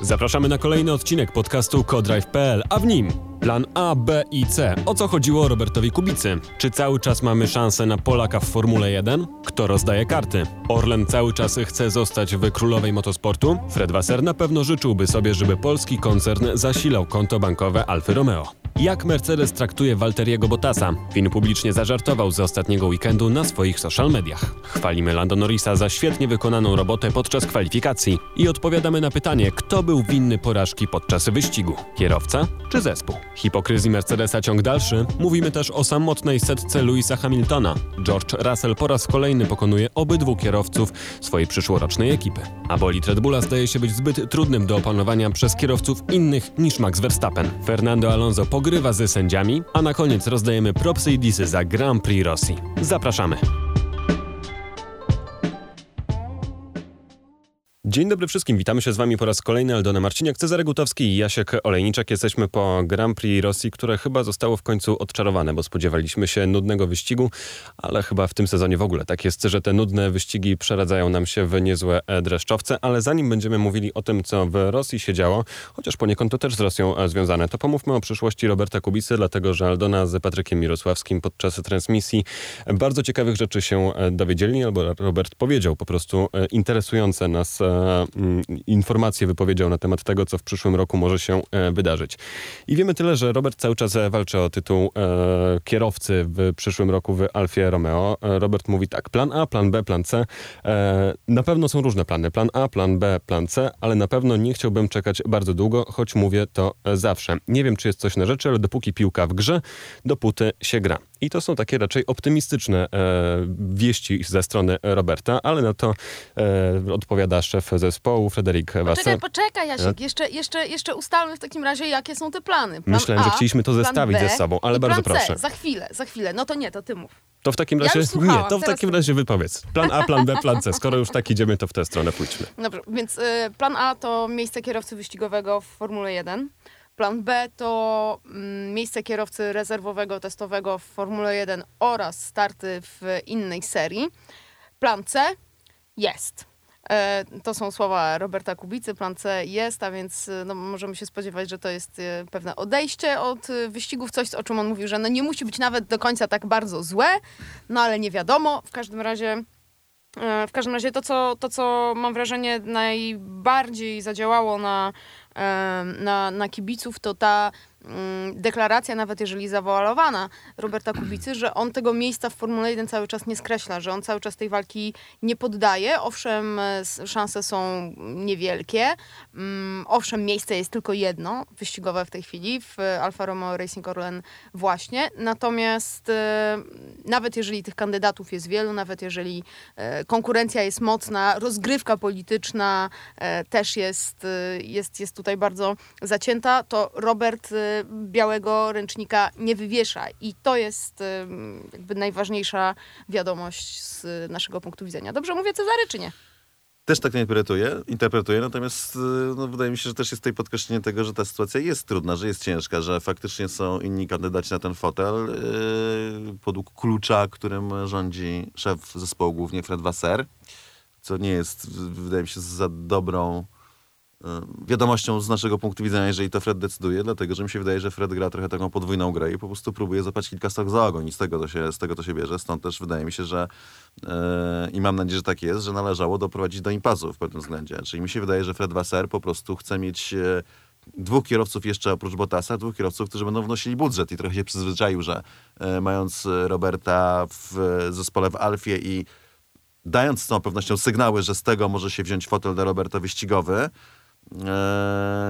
Zapraszamy na kolejny odcinek podcastu Codrive.pl, a w nim plan A, B i C. O co chodziło Robertowi Kubicy? Czy cały czas mamy szansę na Polaka w Formule 1? Kto rozdaje karty? Orlen cały czas chce zostać w królowej motosportu? Fred Wasser na pewno życzyłby sobie, żeby polski koncern zasilał konto bankowe Alfy Romeo. Jak Mercedes traktuje Walteriego Bottasa? Finn publicznie zażartował z ostatniego weekendu na swoich social mediach. Chwalimy Lando Norrisa za świetnie wykonaną robotę podczas kwalifikacji i odpowiadamy na pytanie, kto był winny porażki podczas wyścigu? Kierowca czy zespół? Hipokryzji Mercedesa ciąg dalszy. Mówimy też o samotnej setce Louisa Hamiltona. George Russell po raz kolejny pokonuje obydwu kierowców swojej przyszłorocznej ekipy. A bolid Red Bulla zdaje się być zbyt trudnym do opanowania przez kierowców innych niż Max Verstappen. Fernando Alonso pogrywa ze sędziami, a na koniec rozdajemy propsy i disy za Grand Prix Rosji. Zapraszamy! Dzień dobry wszystkim, witamy się z Wami po raz kolejny. Aldona Marciniak, Cezary Gutowski i Jasiek Olejniczak. Jesteśmy po Grand Prix Rosji, które chyba zostało w końcu odczarowane, bo spodziewaliśmy się nudnego wyścigu, ale chyba w tym sezonie w ogóle tak jest, że te nudne wyścigi przeradzają nam się w niezłe e, dreszczowce, ale zanim będziemy mówili o tym, co w Rosji się działo, chociaż poniekąd to też z Rosją e, związane, to pomówmy o przyszłości Roberta Kubicy, dlatego że Aldona z Patrykiem Mirosławskim podczas transmisji bardzo ciekawych rzeczy się e, dowiedzieli, albo Robert powiedział po prostu interesujące nas informacje wypowiedział na temat tego, co w przyszłym roku może się e, wydarzyć. I wiemy tyle, że Robert cały czas walczy o tytuł e, kierowcy w przyszłym roku w Alfie Romeo. E, Robert mówi tak, plan A, plan B, plan C. Na pewno są różne plany. Plan A, plan B, plan C, ale na pewno nie chciałbym czekać bardzo długo, choć mówię to zawsze. Nie wiem, czy jest coś na rzeczy, ale dopóki piłka w grze, dopóty się gra. I to są takie raczej optymistyczne e, wieści ze strony Roberta, ale na to e, odpowiada szef zespołu Frederik Wasser. Poczekaj, poczekaj Jasiek, jeszcze, jeszcze, jeszcze ustalmy w takim razie, jakie są te plany. Plan Myślałem, A, że chcieliśmy to zestawić ze sobą, ale bardzo proszę. C. Za chwilę, za chwilę. No to nie, to ty mów. To w takim razie, ja nie, to w takim razie wypowiedz. Plan A, plan B, plan C. Skoro już tak idziemy, to w tę stronę pójdźmy. Dobrze, więc y, plan A to miejsce kierowcy wyścigowego w Formule 1. Plan B to mm, miejsce kierowcy rezerwowego, testowego w Formule 1 oraz starty w innej serii. Plan C jest. E, to są słowa Roberta Kubicy. Plan C jest, a więc e, no, możemy się spodziewać, że to jest e, pewne odejście od wyścigów. Coś, o czym on mówił, że no, nie musi być nawet do końca tak bardzo złe, no ale nie wiadomo. W każdym razie w każdym razie to co, to, co mam wrażenie najbardziej zadziałało na, na, na kibiców, to ta deklaracja, nawet jeżeli zawoalowana, Roberta Kubicy, że on tego miejsca w Formule 1 cały czas nie skreśla, że on cały czas tej walki nie poddaje. Owszem, szanse są niewielkie. Mm, owszem, miejsce jest tylko jedno, wyścigowe w tej chwili, w Alfa Romeo Racing Orlen właśnie. Natomiast e, nawet jeżeli tych kandydatów jest wielu, nawet jeżeli e, konkurencja jest mocna, rozgrywka polityczna e, też jest, jest, jest tutaj bardzo zacięta, to Robert białego ręcznika nie wywiesza. I to jest jakby najważniejsza wiadomość z naszego punktu widzenia. Dobrze mówię Cezary, czy nie? Też tak interpretuję, interpretuję natomiast y, no, wydaje mi się, że też jest tutaj podkreślenie tego, że ta sytuacja jest trudna, że jest ciężka, że faktycznie są inni kandydaci na ten fotel yy, podług klucza, którym rządzi szef zespołu, głównie Fred Wasser, co nie jest, wydaje mi się, za dobrą wiadomością z naszego punktu widzenia, jeżeli to Fred decyduje, dlatego że mi się wydaje, że Fred gra trochę taką podwójną grę i po prostu próbuje zapać kilka stok za ogon i z tego to się, z tego to się bierze. Stąd też wydaje mi się, że yy, i mam nadzieję, że tak jest, że należało doprowadzić do impasu w pewnym względzie. Czyli mi się wydaje, że Fred Wasser po prostu chce mieć yy, dwóch kierowców jeszcze oprócz Bottasa, dwóch kierowców, którzy będą wnosili budżet i trochę się przyzwyczaił, że yy, mając Roberta w zespole w Alfie i dając z całą pewnością sygnały, że z tego może się wziąć fotel do Roberta wyścigowy, E,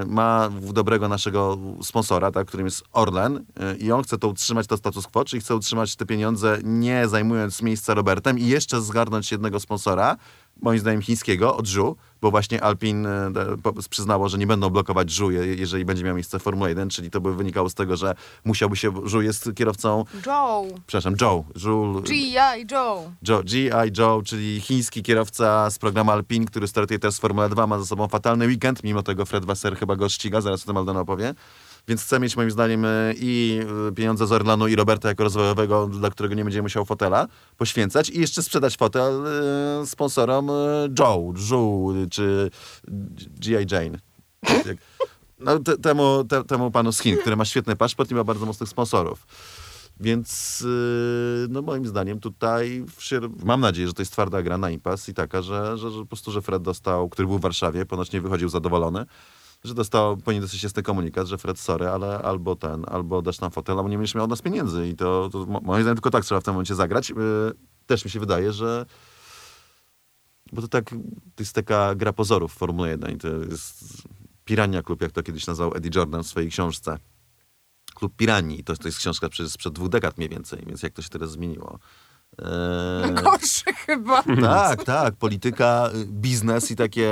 ma dobrego naszego sponsora, tak, którym jest Orlen e, i on chce to utrzymać, to status quo, czyli chce utrzymać te pieniądze nie zajmując miejsca Robertem i jeszcze zgarnąć jednego sponsora, moim zdaniem chińskiego, od Żu, bo właśnie Alpin e, przyznało, że nie będą blokować Żu, jeżeli będzie miał miejsce Formuła 1, czyli to by wynikało z tego, że musiałby się, Żu jest kierowcą... Joe. Przepraszam, Joe. Żu, G.I. Joe. Joe. G.I. Joe, czyli chiński kierowca z programu Alpin, który startuje teraz z Formuła 2, ma za sobą fatalny weekend, mimo tego Fred Wasser chyba go ściga, zaraz o tym Aldona opowie. Więc chcę mieć moim zdaniem e, i e, pieniądze z Orlanu i Roberta jako rozwojowego, dla którego nie będzie musiał fotela poświęcać i jeszcze sprzedać fotel e, sponsorom Joe, Joe czy G.I. Jane. No, te, temu, te, temu panu z Chin, który ma świetny paszport i ma bardzo mocnych sponsorów. Więc yy, no moim zdaniem tutaj mam nadzieję, że to jest twarda gra na impas i taka, że, że, że po prostu, że Fred dostał, który był w Warszawie, ponoć nie wychodził zadowolony, że dostał, powinien dostać jasny komunikat, że Fred, sorry, ale albo ten, albo dasz nam fotel, albo nie będziesz miał od nas pieniędzy i to, to mo- moim zdaniem tylko tak trzeba w tym momencie zagrać. Yy, też mi się wydaje, że bo to tak, to jest taka gra pozorów w Formule 1 i to jest Pirania Klub, jak to kiedyś nazwał Eddie Jordan w swojej książce. Klub Piranii, to, to jest książka sprzed dwóch dekad mniej więcej, więc jak to się teraz zmieniło. Eee, Gorszy chyba. tak, tak. Polityka, y, biznes i takie,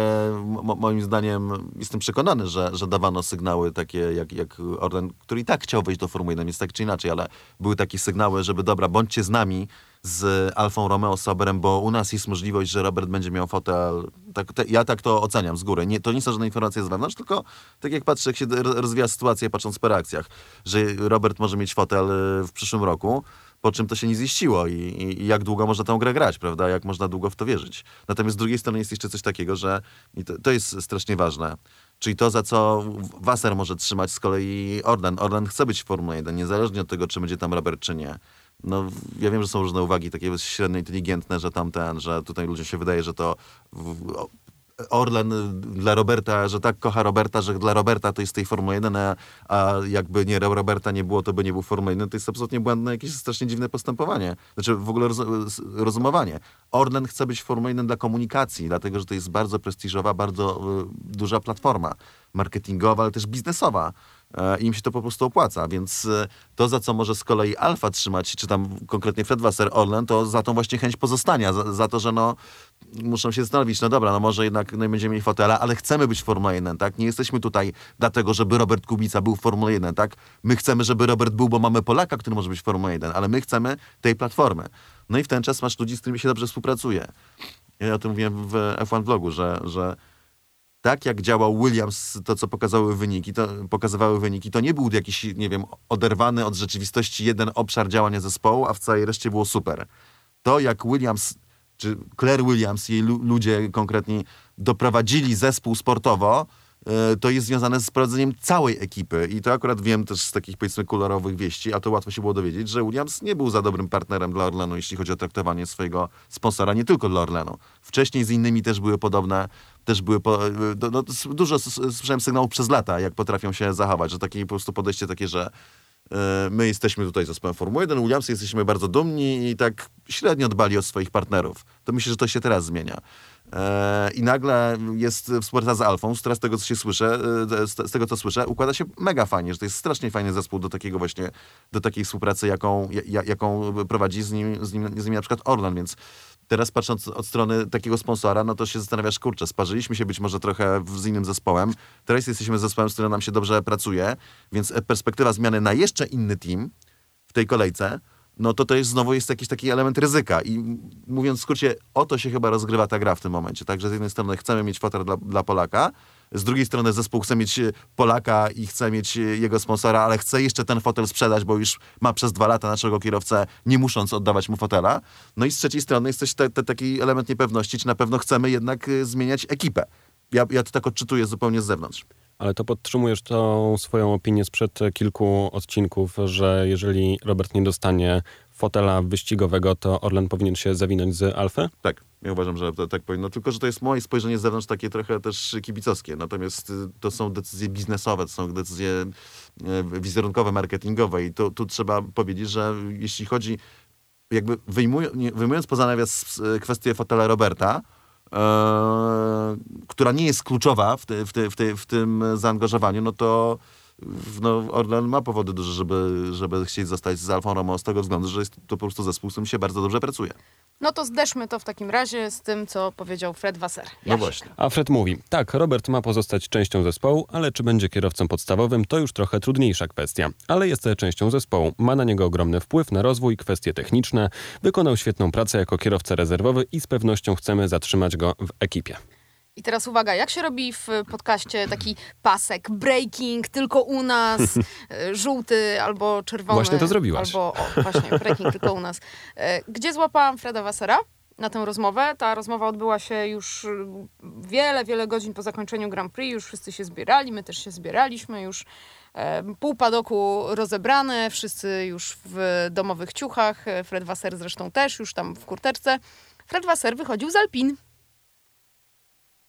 mo- moim zdaniem, jestem przekonany, że, że dawano sygnały takie jak, jak Orlen, który i tak chciał wejść do Formuły 1, jest tak czy inaczej, ale były takie sygnały, żeby dobra, bądźcie z nami, z Alfą Romeo Sauberem, bo u nas jest możliwość, że Robert będzie miał fotel. Tak, te, ja tak to oceniam z góry. Nie, to nie są żadne informacje z wewnątrz, tylko tak jak patrzę, jak się ro- rozwija sytuacja, patrząc po reakcjach, że Robert może mieć fotel w przyszłym roku, po czym to się nie ziściło i, i, i jak długo można tę grę grać, prawda? Jak można długo w to wierzyć. Natomiast z drugiej strony jest jeszcze coś takiego, że to, to jest strasznie ważne. Czyli to, za co Wasser może trzymać z kolei Orlen. Orlen chce być w Formule 1, niezależnie od tego, czy będzie tam Robert, czy nie. No, ja wiem, że są różne uwagi takie średnio inteligentne, że tamten, że tutaj ludziom się wydaje, że to w, Orlen y, dla Roberta, że tak kocha Roberta, że dla Roberta to jest tej Formuły 1, a, a jakby nie Roberta nie było, to by nie był Formuły 1. To jest absolutnie błędne, jakieś strasznie dziwne postępowanie. Znaczy w ogóle roz, rozumowanie. Orlen chce być Formuły 1 dla komunikacji, dlatego, że to jest bardzo prestiżowa, bardzo y, duża platforma marketingowa, ale też biznesowa. E, I im się to po prostu opłaca, więc e, to, za co może z kolei Alfa trzymać, czy tam konkretnie Fred Wasser Orlen, to za tą właśnie chęć pozostania, za, za to, że no muszą się zastanowić, no dobra, no może jednak no, będziemy mieli fotela, ale chcemy być w Formule 1, tak? Nie jesteśmy tutaj dlatego, żeby Robert Kubica był w Formule 1, tak? My chcemy, żeby Robert był, bo mamy Polaka, który może być w Formule 1, ale my chcemy tej platformy. No i w ten czas masz ludzi, z którymi się dobrze współpracuje. Ja o tym mówiłem w F1 vlogu, że, że tak jak działał Williams, to co pokazały wyniki, to, pokazywały wyniki, to nie był jakiś, nie wiem, oderwany od rzeczywistości jeden obszar działania zespołu, a w całej reszcie było super. To jak Williams, czy Claire Williams, jej lu- ludzie konkretni doprowadzili zespół sportowo, e, to jest związane z prowadzeniem całej ekipy. I to akurat wiem też z takich, powiedzmy, kolorowych wieści, a to łatwo się było dowiedzieć, że Williams nie był za dobrym partnerem dla Orlenu, jeśli chodzi o traktowanie swojego sponsora, nie tylko dla Orlenu. Wcześniej z innymi też były podobne, też były, po, e, no, dużo słyszałem sygnałów przez lata, jak potrafią się zachować, że takie po prostu podejście takie, że my jesteśmy tutaj zespołem Formuły 1, Williams jesteśmy bardzo dumni i tak średnio dbali o swoich partnerów. To myślę, że to się teraz zmienia. E, I nagle jest współpraca z Alfą, z teraz tego, co się słyszę, e, z, z tego, co słyszę, układa się mega fajnie, że to jest strasznie fajny zespół do takiego właśnie, do takiej współpracy, jaką, ja, jaką prowadzi z nim, z, nim, z nim na przykład Orlan, więc teraz patrząc od strony takiego sponsora, no to się zastanawiasz, kurczę, sparzyliśmy się być może trochę z innym zespołem, teraz jesteśmy zespołem, z którym nam się dobrze pracuje, więc e, perspektywa zmiany na jeszcze inny team w tej kolejce, no to to jest znowu jest jakiś taki element ryzyka. I mówiąc w skrócie, o to się chyba rozgrywa ta gra w tym momencie. Także z jednej strony chcemy mieć fotel dla, dla Polaka, z drugiej strony zespół chce mieć e, Polaka i chce mieć e, jego sponsora, ale chce jeszcze ten fotel sprzedać, bo już ma przez dwa lata naszego kierowcę, nie musząc oddawać mu fotela. No i z trzeciej strony jest też te, te, taki element niepewności, czy na pewno chcemy jednak e, zmieniać ekipę. Ja, ja to tak odczytuję zupełnie z zewnątrz. Ale to podtrzymujesz tą swoją opinię sprzed kilku odcinków, że jeżeli Robert nie dostanie fotela wyścigowego, to Orlen powinien się zawinąć z Alfy? Tak, ja uważam, że to tak powinno. Tylko, że to jest moje spojrzenie z zewnątrz takie trochę też kibicowskie. Natomiast y, to są decyzje biznesowe, to są decyzje e, wizerunkowe, marketingowe i to, tu trzeba powiedzieć, że jeśli chodzi, jakby wyjmuj, wyjmując poza nawias e, kwestię fotela Roberta, e, która nie jest kluczowa w, te, w, te, w, te, w tym zaangażowaniu, no to no, Orlen ma powody duże, żeby, żeby chcieć zostać z Alfą Romeo z tego względu, że jest to po prostu zespół, z którym się bardzo dobrze pracuje. No to zderzmy to w takim razie z tym, co powiedział Fred Wasser. No właśnie. A Fred mówi, tak, Robert ma pozostać częścią zespołu, ale czy będzie kierowcą podstawowym, to już trochę trudniejsza kwestia. Ale jest częścią zespołu, ma na niego ogromny wpływ na rozwój, kwestie techniczne, wykonał świetną pracę jako kierowca rezerwowy i z pewnością chcemy zatrzymać go w ekipie. I teraz uwaga, jak się robi w podcaście taki pasek, breaking, tylko u nas, e, żółty albo czerwony. Właśnie to zrobiłaś. Albo, o, właśnie, breaking, tylko u nas. E, Gdzie złapałam Freda Wassera? Na tę rozmowę. Ta rozmowa odbyła się już y, wiele, wiele godzin po zakończeniu Grand Prix. Już wszyscy się zbierali, my też się zbieraliśmy. Już e, pół padoku rozebrane, wszyscy już w domowych ciuchach. E, Fred Wasser zresztą też, już tam w kurteczce. Fred Wasser wychodził z Alpin.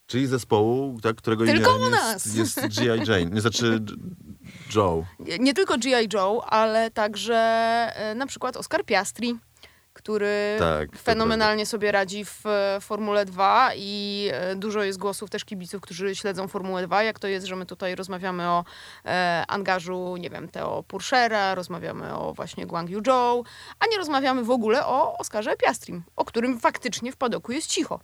Czyli zespołu, tak, którego Tylko imię u nas. jest, jest G.I. Jane, nie znaczy Joe. Nie tylko G.I. Joe, ale także e, na przykład Oscar Piastri, który Tak, fenomenalnie sobie radzi w e, Formule 2 i e, dużo jest głosów też kibiców, którzy śledzą Formułę 2, jak to jest, że my tutaj rozmawiamy o e, angażu, nie wiem, Theo Purszera, rozmawiamy o właśnie Guangyu Zhou, a nie rozmawiamy w ogóle o Oscarze Piastrim, o którym faktycznie w padoku jest cicho.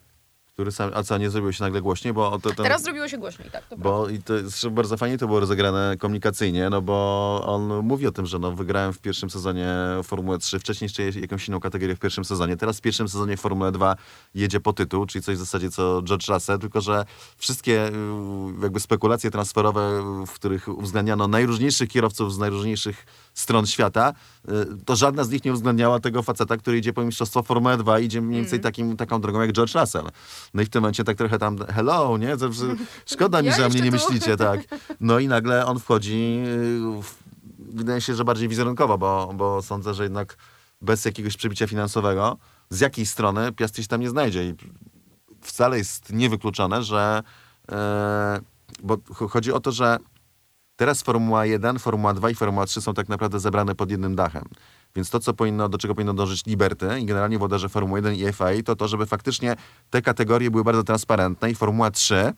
Który sam, a co, nie zrobiło się nagle głośniej? Bo to, ten, Teraz zrobiło się głośniej, tak, to prawda. Bo i to jest bardzo fajnie to było rozegrane komunikacyjnie, no bo on mówi o tym, że no, wygrałem w pierwszym sezonie Formułę 3, wcześniej jeszcze jakąś inną kategorię w pierwszym sezonie. Teraz w pierwszym sezonie Formułę 2 jedzie po tytuł, czyli coś w zasadzie co George Russell, tylko że wszystkie y, jakby spekulacje transferowe, w których uwzględniano najróżniejszych kierowców z najróżniejszych stron świata, y, to żadna z nich nie uwzględniała tego faceta, który idzie po mistrzostwo Formułę 2 i idzie mniej więcej takim, taką drogą jak George Russell. No i w tym momencie tak trochę tam hello, nie? Szkoda mi, Ja że o mnie nie tu. myślicie, tak. No i nagle on wchodzi, y, wydaje się, że bardziej wizerunkowo, bo, bo sądzę, że jednak bez jakiegoś przebicia finansowego, z jakiej strony Piastri się tam nie znajdzie. I wcale jest niewykluczone, że e, bo ch- chodzi o to, że teraz Formuła 1, Formuła 2 i Formuła 3 są tak naprawdę zebrane pod jednym dachem. Więc to, co powinno, do czego powinno dążyć Liberty i generalnie włodarze Formuły 1 i FIA, to to, żeby faktycznie te kategorie były bardzo transparentne i Formuła 3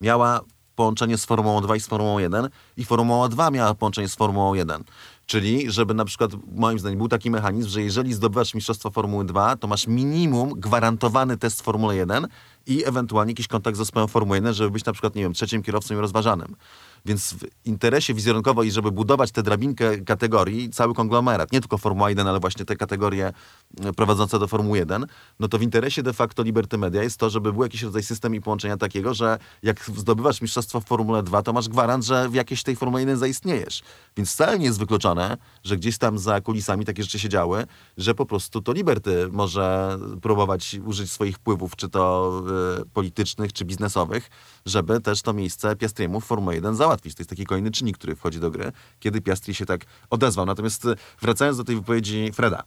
miała połączenie z Formułą 2 i z Formułą 1 i Formuła 2 miała połączenie z Formułą 1. Czyli, żeby na przykład, moim zdaniem, był taki mechanizm, że jeżeli zdobywasz mistrzostwo Formuły 2, to masz minimum gwarantowany test w Formule 1 i ewentualnie jakiś kontakt z zespołem Formuły 1, żeby być na przykład, nie wiem, trzecim kierowcą i rozważanym. Więc w interesie wizerunkowo i żeby budować tę drabinkę kategorii, cały konglomerat, nie tylko Formuła 1, ale właśnie te kategorie e, prowadzące do Formuły 1, no to w interesie de facto Liberty Media jest to, żeby był jakiś rodzaj system i połączenia takiego, że jak zdobywasz mistrzostwo w Formule 2, to masz gwarant, że w jakiejś tej Formule 1 zaistniejesz. Więc wcale nie jest wykluczone, że gdzieś tam za kulisami takie rzeczy się działy, że po prostu to Liberty może próbować użyć swoich wpływów, czy to e, politycznych, czy biznesowych, żeby też to miejsce Piastriemu w Formule 1 załatwić. To jest taki kolejny czynnik, który wchodzi do gry, kiedy Piastri się tak odezwał. Natomiast e, wracając do tej wypowiedzi Freda.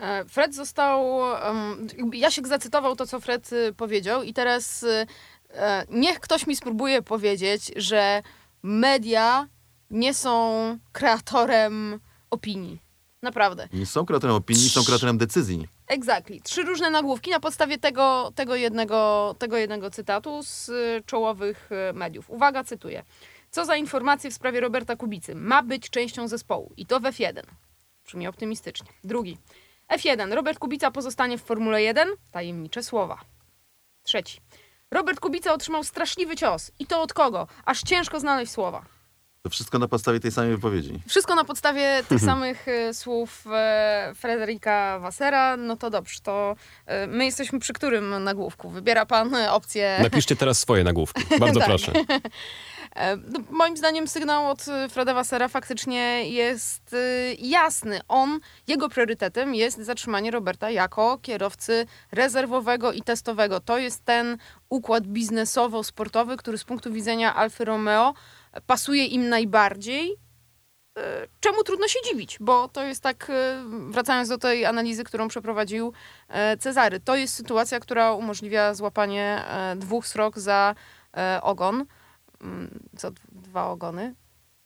E, Fred został. Um, Jasiek zacytował to, co Fred y, powiedział, i teraz y, e, niech ktoś mi spróbuje powiedzieć, że media nie są kreatorem opinii. Naprawdę. Nie są kreatorem opinii, są kreatorem decyzji. Exactly. Trzy różne nagłówki na podstawie tego, tego, jednego, tego jednego cytatu z y, czołowych y, mediów. Uwaga, cytuję. Co za informacje w sprawie Roberta Kubicy? Ma być częścią zespołu i to w F1. Brzmi optymistycznie. Drugi. F1. Robert Kubica pozostanie w Formule 1? Tajemnicze słowa. Trzeci. Robert Kubica otrzymał straszliwy cios. I to od kogo? Aż ciężko znaleźć słowa. To wszystko na podstawie tej samej wypowiedzi. Wszystko na podstawie tych samych e, słów e, Frederika Wassera. No to dobrze, to e, my jesteśmy przy którym nagłówku? Wybiera pan opcję... Napiszcie teraz swoje nagłówki. Bardzo Tak. proszę. No, moim zdaniem sygnał od Freda Wassera faktycznie jest jasny. On, jego priorytetem jest zatrzymanie Roberta jako kierowcy rezerwowego i testowego. To jest ten układ biznesowo-sportowy, który z punktu widzenia Alfy Romeo pasuje im najbardziej. E, Czemu trudno się dziwić, bo to jest tak, e, wracając do tej analizy, którą przeprowadził e, Cezary, to jest sytuacja, która umożliwia złapanie dwóch srok za ogon mm, d- dwa ogony.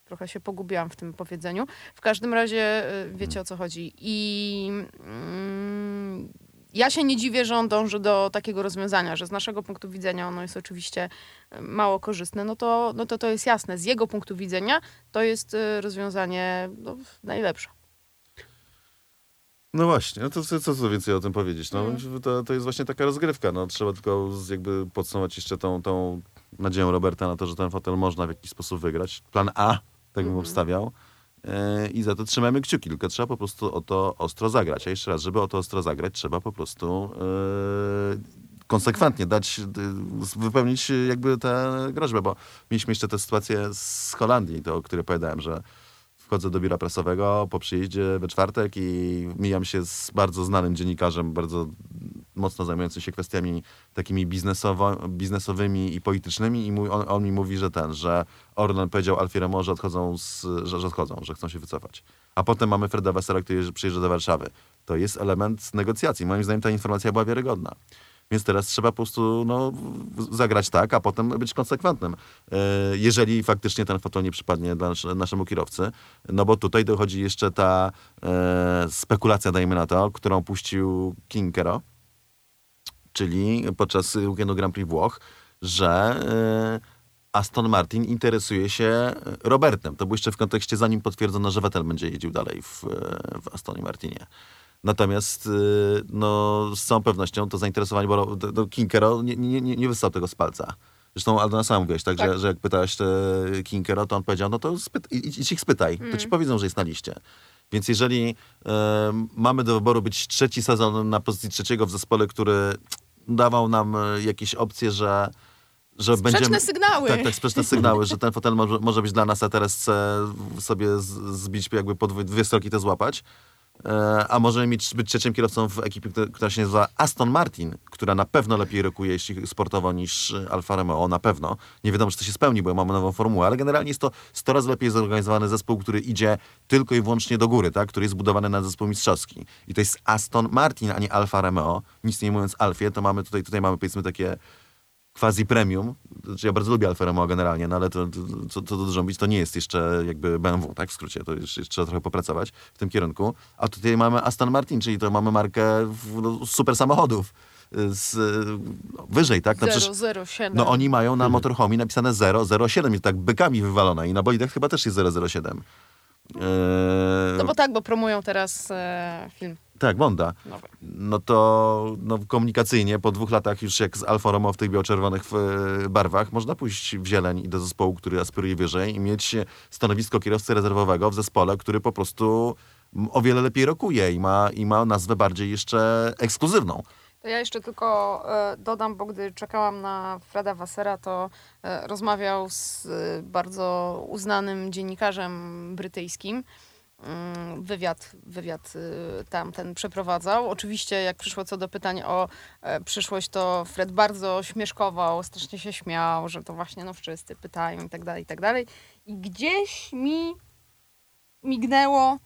Trochę się pogubiłam w tym powiedzeniu. W każdym razie wiecie o co chodzi. I mm, ja się nie dziwię, że on dąży do takiego rozwiązania, że z naszego punktu widzenia ono jest oczywiście y, mało korzystne. No to, no to to jest jasne. Z jego punktu widzenia to jest y, rozwiązanie no, najlepsze. No właśnie, no to co, więcej o tym powiedzieć? No, Mm. to, to jest właśnie taka rozgrywka. No, trzeba tylko jakby podsumować jeszcze tą, tą nadzieją Roberta na to, że ten fotel można w jakiś sposób wygrać. Plan A, tak bym Mhm. obstawiał. E, I za to trzymamy kciuki, tylko trzeba po prostu o to ostro zagrać. A jeszcze raz, żeby o to ostro zagrać, trzeba po prostu e, konsekwentnie dać, y, wypełnić jakby tę groźbę, bo mieliśmy jeszcze tę sytuację z Holandii, to, o której powiedziałem, że wchodzę do biura prasowego po przyjeździe we czwartek i mijam się z bardzo znanym dziennikarzem, bardzo mocno zajmującym się kwestiami takimi biznesowo, biznesowymi i politycznymi i mój, on, on, mi mówi, że ten, że Orlen powiedział Alfie że odchodzą, z, że, że odchodzą, że chcą się wycofać. A potem mamy Freda Wessera, który przyjeżdża do Warszawy. To jest element negocjacji. Moim zdaniem ta informacja była wiarygodna. Więc teraz trzeba po prostu no, zagrać tak, a potem być konsekwentnym. E, jeżeli faktycznie ten fotel nie przypadnie dla naszemu kierowcy, no bo tutaj dochodzi jeszcze ta e, spekulacja, dajmy na to, którą puścił Kinkero, czyli podczas weekendu Grand Prix Włoch, że e, Aston Martin interesuje się Robertem. To było jeszcze w kontekście, zanim potwierdzono, że Vettel będzie jeździł dalej w, w Astonie Martinie. Natomiast y, no, z całą pewnością to zainteresowanie, bo do Kinkero nie, nie, nie, wystał tego z palca. Zresztą Aldona sam mówiłeś, tak, tak. Że, że jak pytałeś Kinkero, to on powiedział, no to spyt, idź ich spytaj, mm. to ci mm. powiedzą, że jest na liście. Więc jeżeli e, mamy do wyboru być trzeci sezon na pozycji trzeciego w zespole, który dawał nam e, jakieś opcje, że że sprzeczne będziemy... sygnały. Tak, tak, sprzeczne sygnały, że ten fotel może, może być dla nas, a teraz chcę sobie zbić, jakby po dwie stroki to złapać, E, a może mieć, być trzecim kierowcą w ekipie, która się nazywa Aston Martin, która na pewno lepiej rokuje jeśli sportowo niż Alfa Romeo, na pewno. Nie wiadomo, czy to się spełni, bo mamy nową formułę, ale generalnie jest to 100 razy lepiej zorganizowany zespół, który idzie tylko i wyłącznie do góry, tak? który jest zbudowany na zespół mistrzowski. I to jest Aston Martin, a nie Alfa Romeo. Nic nie mówiąc Alfie, to mamy tutaj, tutaj mamy powiedzmy takie quasi premium. Znaczy ja bardzo lubię Alfa Romeo generalnie, no ale to, co to, to dużo mówić, to nie jest jeszcze jakby BMW, tak w skrócie, to jeszcze, jeszcze trzeba trochę popracować w tym kierunku. A tutaj mamy Aston Martin, czyli to mamy markę no, super samochodów. Z, no, wyżej, tak? No, 007. No oni mają na motorhomie napisane 007, jest tak bykami wywalone i na bolidach chyba też jest 007. Eee... No bo tak, bo promują teraz e, film. Tak, Bonda. Nowe. No to no, komunikacyjnie po dwóch latach już jak z Alfa Romeo w tych biało-czerwonych e, barwach można pójść w zieleń i do zespołu, który aspiruje wyżej i mieć stanowisko kierowcy rezerwowego w zespole, który po prostu o wiele lepiej rokuje i ma, i ma nazwę bardziej jeszcze ekskluzywną. To ja jeszcze tylko e, dodam, bo gdy czekałam na Freda Wassera, to e, rozmawiał z bardzo uznanym dziennikarzem brytyjskim. Mm, wywiad, wywiad y, tam ten przeprowadzał. Oczywiście jak przyszło co do pytań o e, przyszłość, to Fred bardzo śmieszkował, strasznie się śmiał, że to właśnie no wszyscy pytają i tak dalej, i tak dalej. I gdzieś mi mignęło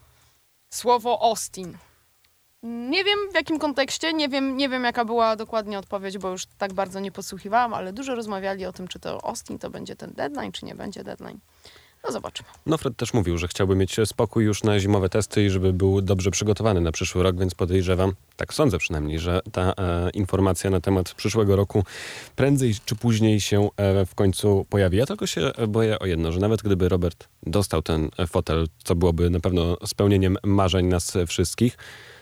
słowo Austin. Nie wiem w jakim kontekście, nie wiem, nie wiem jaka była dokładnie odpowiedź, bo już tak bardzo nie podsłuchiwałam, ale dużo rozmawiali o tym, czy to Austin to będzie ten deadline, czy nie będzie deadline. No zobaczymy. No Fred też mówił, że chciałby mieć spokój już na zimowe testy i żeby był dobrze przygotowany na przyszły rok, więc podejrzewam, tak sądzę przynajmniej, że ta e, informacja na temat przyszłego roku prędzej czy później się e, w końcu pojawi. Ja tylko się boję o jedno, że nawet gdyby Robert dostał ten fotel, co byłoby na pewno spełnieniem marzeń nas wszystkich,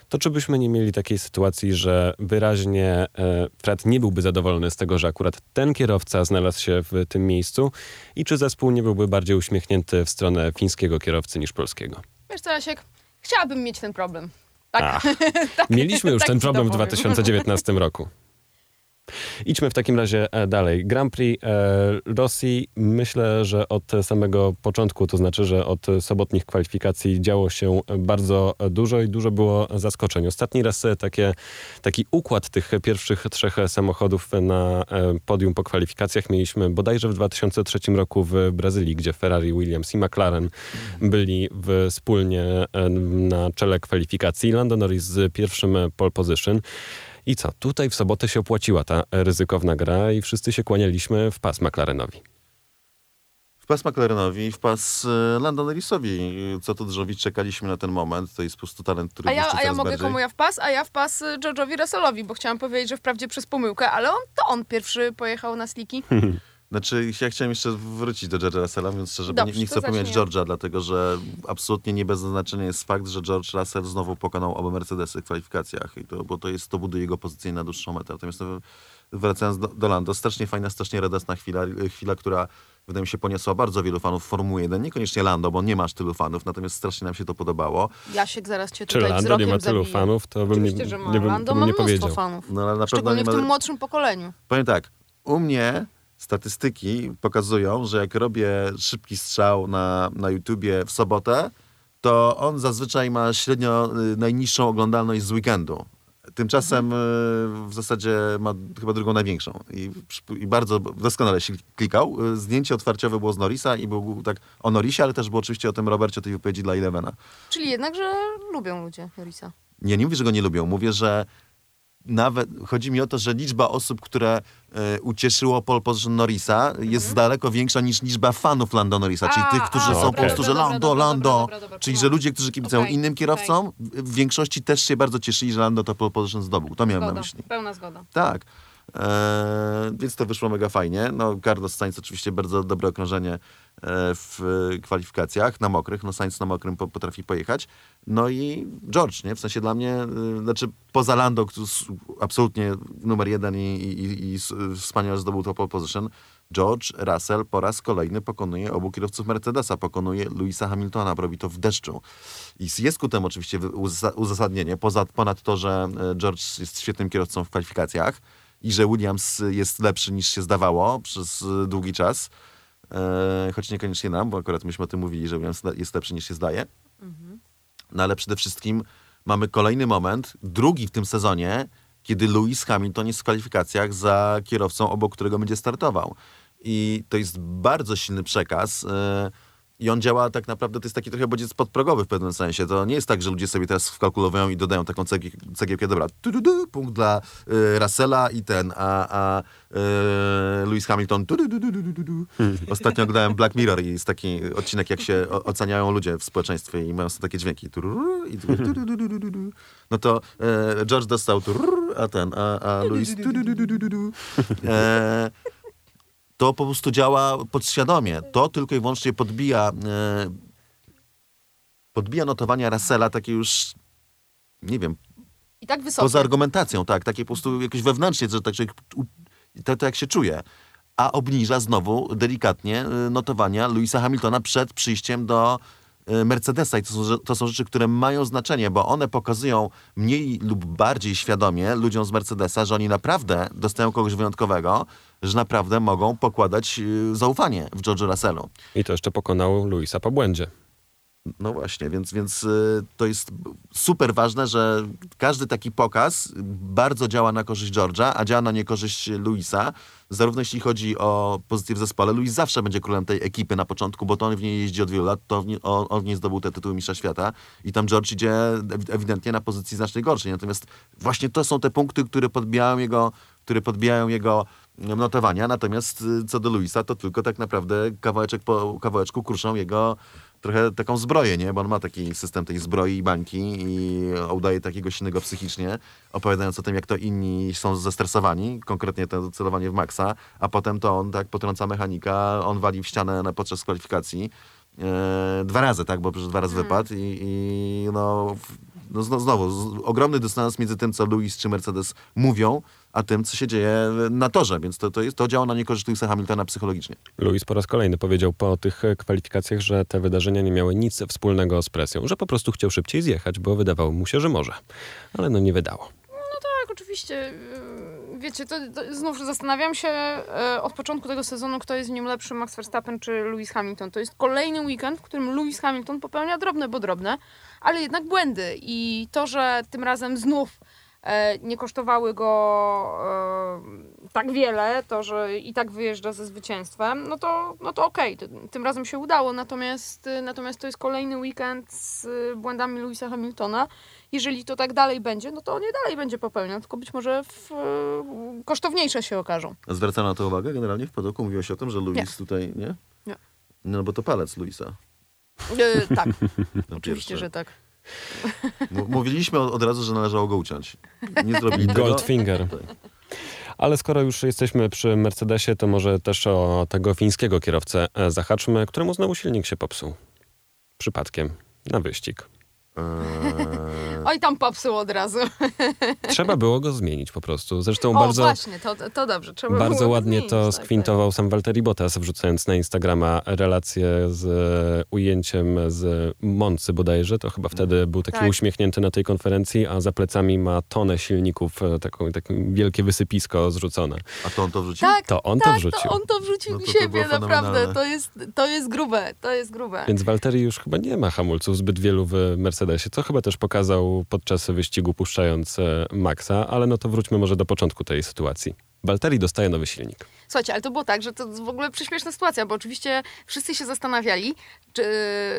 to czy byśmy nie mieli takiej sytuacji, że wyraźnie e, Fred nie byłby zadowolony z tego, że akurat ten kierowca znalazł się w tym miejscu i czy zespół nie byłby bardziej uśmiechnięty w stronę fińskiego kierowcy niż polskiego? Wiesz co, Jasiek, chciałabym mieć ten problem. Tak. tak Mieliśmy już tak ten problem w 2019 roku. Idźmy w takim razie e, dalej. Grand Prix e, Rosji myślę, że od samego początku, to znaczy, że od sobotnich kwalifikacji działo się bardzo dużo i dużo było zaskoczeń. Ostatni raz takie, taki układ tych pierwszych trzech samochodów na e, podium po kwalifikacjach mieliśmy bodajże w 2003 roku w Brazylii, gdzie Ferrari, Williams i McLaren byli wspólnie na czele kwalifikacji. Lando Norris z pierwszym pole position. I co? Tutaj w sobotę się opłaciła ta ryzykowna gra i wszyscy się kłanialiśmy w pas McLarenowi. W pas McLarenowi, w pas e, Lando Norrisowi. Co tu drzowić, czekaliśmy na ten moment. To jest po prostu talent, który A ja, a ja mogę bardziej. komu ja w pas, a ja w pas e, George'owi Russellowi, bo chciałam powiedzieć, że wprawdzie przez pomyłkę, ale on, to on pierwszy pojechał na sliki. Znaczy, ja chciałem jeszcze wrócić do George'a Russella, więc szczerze, Dobrze, nie, nie chcę pomijać George'a, dlatego że absolutnie nie bez znaczenia jest fakt, że George Russell znowu pokonał oba Mercedesy w kwalifikacjach, i to, bo to, jest, to buduje jego pozycję na dłuższą metę. Natomiast no, wracając do, do Lando, strasznie fajna, strasznie radosna chwila, chwila, która wydaje mi się, poniosła bardzo wielu fanów Formuły 1. Niekoniecznie Lando, bo nie masz tylu fanów, natomiast strasznie nam się to podobało. Jasiek zaraz cię Czy tutaj Lando wzrokiem nie ma tylu zabije. fanów, to bym nie, Oczywiście, że ma. nie, bym, Lando bym ma nie mnóstwo powiedział. fanów. No ale na pewno Szczególnie nie w ma... tym młodszym pokoleniu. Powiem tak, u mnie statystyki pokazują, że jak robię szybki strzał na, na YouTubie w sobotę, to on zazwyczaj ma średnio y, najniższą oglądalność z weekendu. Tymczasem y, w zasadzie ma chyba drugą największą. I, I bardzo doskonale się klikał. Y, Zdjęcie otwarciowe było z Norrisa i był tak o Norrisie, ale też było oczywiście o tym Robercie, tej wypowiedzi dla Elevena. Czyli jednak, że lubią ludzie Norisa. Nie, nie mówię, że go nie lubią. Mówię, że nawet chodzi mi o to, że liczba osób, które e, ucieszyło pole position Norrisa jest daleko większa niż liczba fanów Lando Norrisa, czyli Mhm. A, tych, którzy a, są dobra, po prostu, że Lando, dobra, Lando. dobra, dobra, czyli, że ludzie, którzy kibicują Okej, innym kierowcom, w większości też się bardzo cieszyli, że Lando to pole position zdobył. To miałem na Zgoda, myśli. pełna zgoda. Tak. Eee, więc to wyszło mega fajnie. No, Carlos Sainz oczywiście bardzo dobre okrążenie e, w kwalifikacjach na mokrych. No, Sainz na mokrym po, potrafi pojechać. No i George, nie? W sensie dla mnie, e, znaczy poza Lando, który absolutnie numer jeden i, i, i, wspaniale zdobył to pole position, George Russell po raz kolejny pokonuje obu kierowców Mercedesa, pokonuje Louisa Hamiltona, robi to w deszczu. I jest ku temu oczywiście uzasadnienie, poza, ponad to, że e, George jest świetnym kierowcą w kwalifikacjach i że Williams jest lepszy niż się zdawało przez e, długi czas, e, choć niekoniecznie nam, bo akurat myśmy o tym mówili, że Williams jest lepszy niż się zdaje. No ale przede wszystkim mamy kolejny moment, drugi w tym sezonie, kiedy Lewis Hamilton jest w kwalifikacjach za kierowcą, obok którego będzie startował. I to jest bardzo silny przekaz. e, I on działa tak naprawdę, to jest taki trochę bodziec podprogowy w pewnym sensie. To nie jest tak, że ludzie sobie teraz wkalkulowują i dodają taką cegiełkę, dobra, tu, tu, tu, punkt dla y, Russella i ten, a, a y, Lewis Hamilton. Tu, tu, tu, tu, tu, tu, tu. Ostatnio oglądałem Black Mirror i jest taki odcinek, jak się o, oceniają ludzie w społeczeństwie i mają takie dźwięki. Turururu I tu, tu, tu, tu, tu, tu, tu. No to e, George dostał, turururu, a ten, a, a Lewis. tu, tu, tu, tu, tu, tu, tu. E, to po prostu działa podświadomie. To tylko i wyłącznie podbija, e, podbija notowania Russella takie już, nie wiem, I tak wysoko. poza argumentacją, tak, takie po prostu jakoś wewnętrznie, że tak, że to jak się czuje. A obniża znowu delikatnie y, notowania Louisa Hamiltona przed przyjściem do y, Mercedesa. I to są, to są rzeczy, które mają znaczenie, bo one pokazują mniej lub bardziej świadomie ludziom z Mercedesa, że oni naprawdę dostają kogoś wyjątkowego, że naprawdę mogą pokładać y, zaufanie w George Russellu. I to jeszcze pokonał Luisa po błędzie. No właśnie, więc, więc y, to jest super ważne, że każdy taki pokaz bardzo działa na korzyść George'a, a działa na niekorzyść Luisa. Zarówno jeśli chodzi o pozycję w zespole, Luis zawsze będzie królem tej ekipy na początku, bo to on w niej jeździ od wielu lat, to on, on w niej zdobył te tytuły mistrza świata i tam George idzie ew- ewidentnie na pozycji znacznie gorszej. Natomiast właśnie to są te punkty, które podbijają jego, które podbijają jego notowania. Natomiast y, co do Luisa, to tylko tak naprawdę kawałeczek po kawałeczku kruszą jego trochę taką zbroję, nie? Bo on ma taki system tej zbroi i bańki i udaje takiego silnego psychicznie, opowiadając o tym, jak to inni są zestresowani, konkretnie to celowanie w maksa, a potem to on tak potrąca mechanika, on wali w ścianę na, podczas kwalifikacji. E, dwa razy, tak? Bo przecież dwa razy wypadł i, i no, no zno- znowu z, ogromny dystans między tym, co Lewis czy Mercedes mówią, a tym, co się dzieje na torze, więc to, to, jest, to działa na niekorzyść Lewisa Hamiltona psychologicznie. Luis po raz kolejny powiedział po tych e, kwalifikacjach, że te wydarzenia nie miały nic wspólnego z presją, że po prostu chciał szybciej zjechać, bo wydawało mu się, że może. Ale no nie wydało. Tak, oczywiście. Yy, Wiecie, to, to znów zastanawiam się e, od początku tego sezonu, kto jest w nim lepszy, Max Verstappen czy Lewis Hamilton. To jest kolejny weekend, w którym Lewis Hamilton popełnia drobne, bo drobne, ale jednak błędy. I to, że tym razem znów e, nie kosztowały go e, tak wiele, to, że i tak wyjeżdża ze zwycięstwem, no to, no to okej, to- tym razem się udało. Natomiast, e, natomiast to jest kolejny weekend z e, błędami Lewisa Hamiltona jeżeli to tak dalej będzie, no to on je dalej będzie popełniał, tylko być może w, e, kosztowniejsze się okażą. Zwracano na to uwagę? Generalnie w podoku mówiło się o tym, że Luis Nie. tutaj, nie? Nie. No bo to palec Luisa. E, tak, No, oczywiście, że tak. Mówiliśmy od od razu, że należało go uciąć. Nie zrobili tego. Goldfinger. Tak. Ale skoro już jesteśmy przy Mercedesie, to może też o tego fińskiego kierowcę e, zahaczmy, któremu znowu silnik się popsuł. Przypadkiem. Na wyścig. Eee, Oj, tam popsuł od razu. Trzeba było go zmienić po prostu. Zresztą O, bardzo... właśnie, to, to dobrze. Trzeba Bardzo było ładnie zmienić, to tak, skwintował sam Walteri Bottas, wrzucając na Instagrama relację z e, ujęciem z Moncy bodajże. To chyba wtedy był taki Tak. uśmiechnięty na tej konferencji, a za plecami ma tonę silników, e, taką, takie wielkie wysypisko zrzucone. A to on to wrzucił? Tak, To on to tak, wrzucił. To on to wrzucił No u to to siebie, było naprawdę. To jest, to jest grube, to jest grube. Więc Walteri już chyba nie ma hamulców zbyt wielu w Mercedesie, co chyba też pokazał podczas wyścigu puszczając e, Maxa, ale no to wróćmy może do początku tej sytuacji. Walteri dostaje nowy silnik. Słuchajcie, ale to było tak, że to w ogóle prześmieszna sytuacja, bo oczywiście wszyscy się zastanawiali, czy,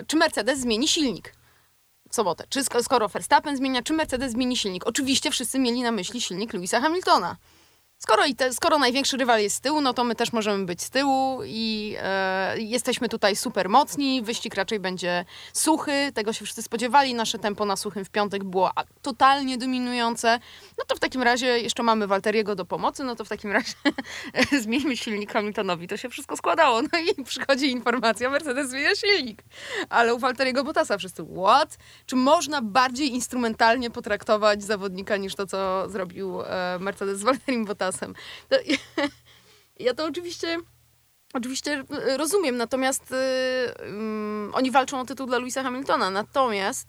czy Mercedes zmieni silnik w sobotę. Czy sk- skoro Verstappen zmienia, czy Mercedes zmieni silnik? Oczywiście wszyscy mieli na myśli silnik Louisa Hamiltona. Skoro, i te, skoro największy rywal jest z tyłu, no to my też możemy być z tyłu i e, jesteśmy tutaj super mocni. Wyścig raczej będzie suchy, tego się wszyscy spodziewali. Nasze tempo na suchym w piątek było totalnie dominujące. No to w takim razie jeszcze mamy Walteriego do pomocy, no to w takim razie zmieńmy silnik Hamiltonowi. To się wszystko składało. No i przychodzi informacja, Mercedes zmienia silnik. Ale u Walteriego Bottasa wszyscy, what? Czy można bardziej instrumentalnie potraktować zawodnika niż to, co zrobił e, Mercedes z Walterim Bottasem? To, ja to oczywiście... Oczywiście e, rozumiem, natomiast y, ym, oni walczą o tytuł dla Louisa Hamiltona. Natomiast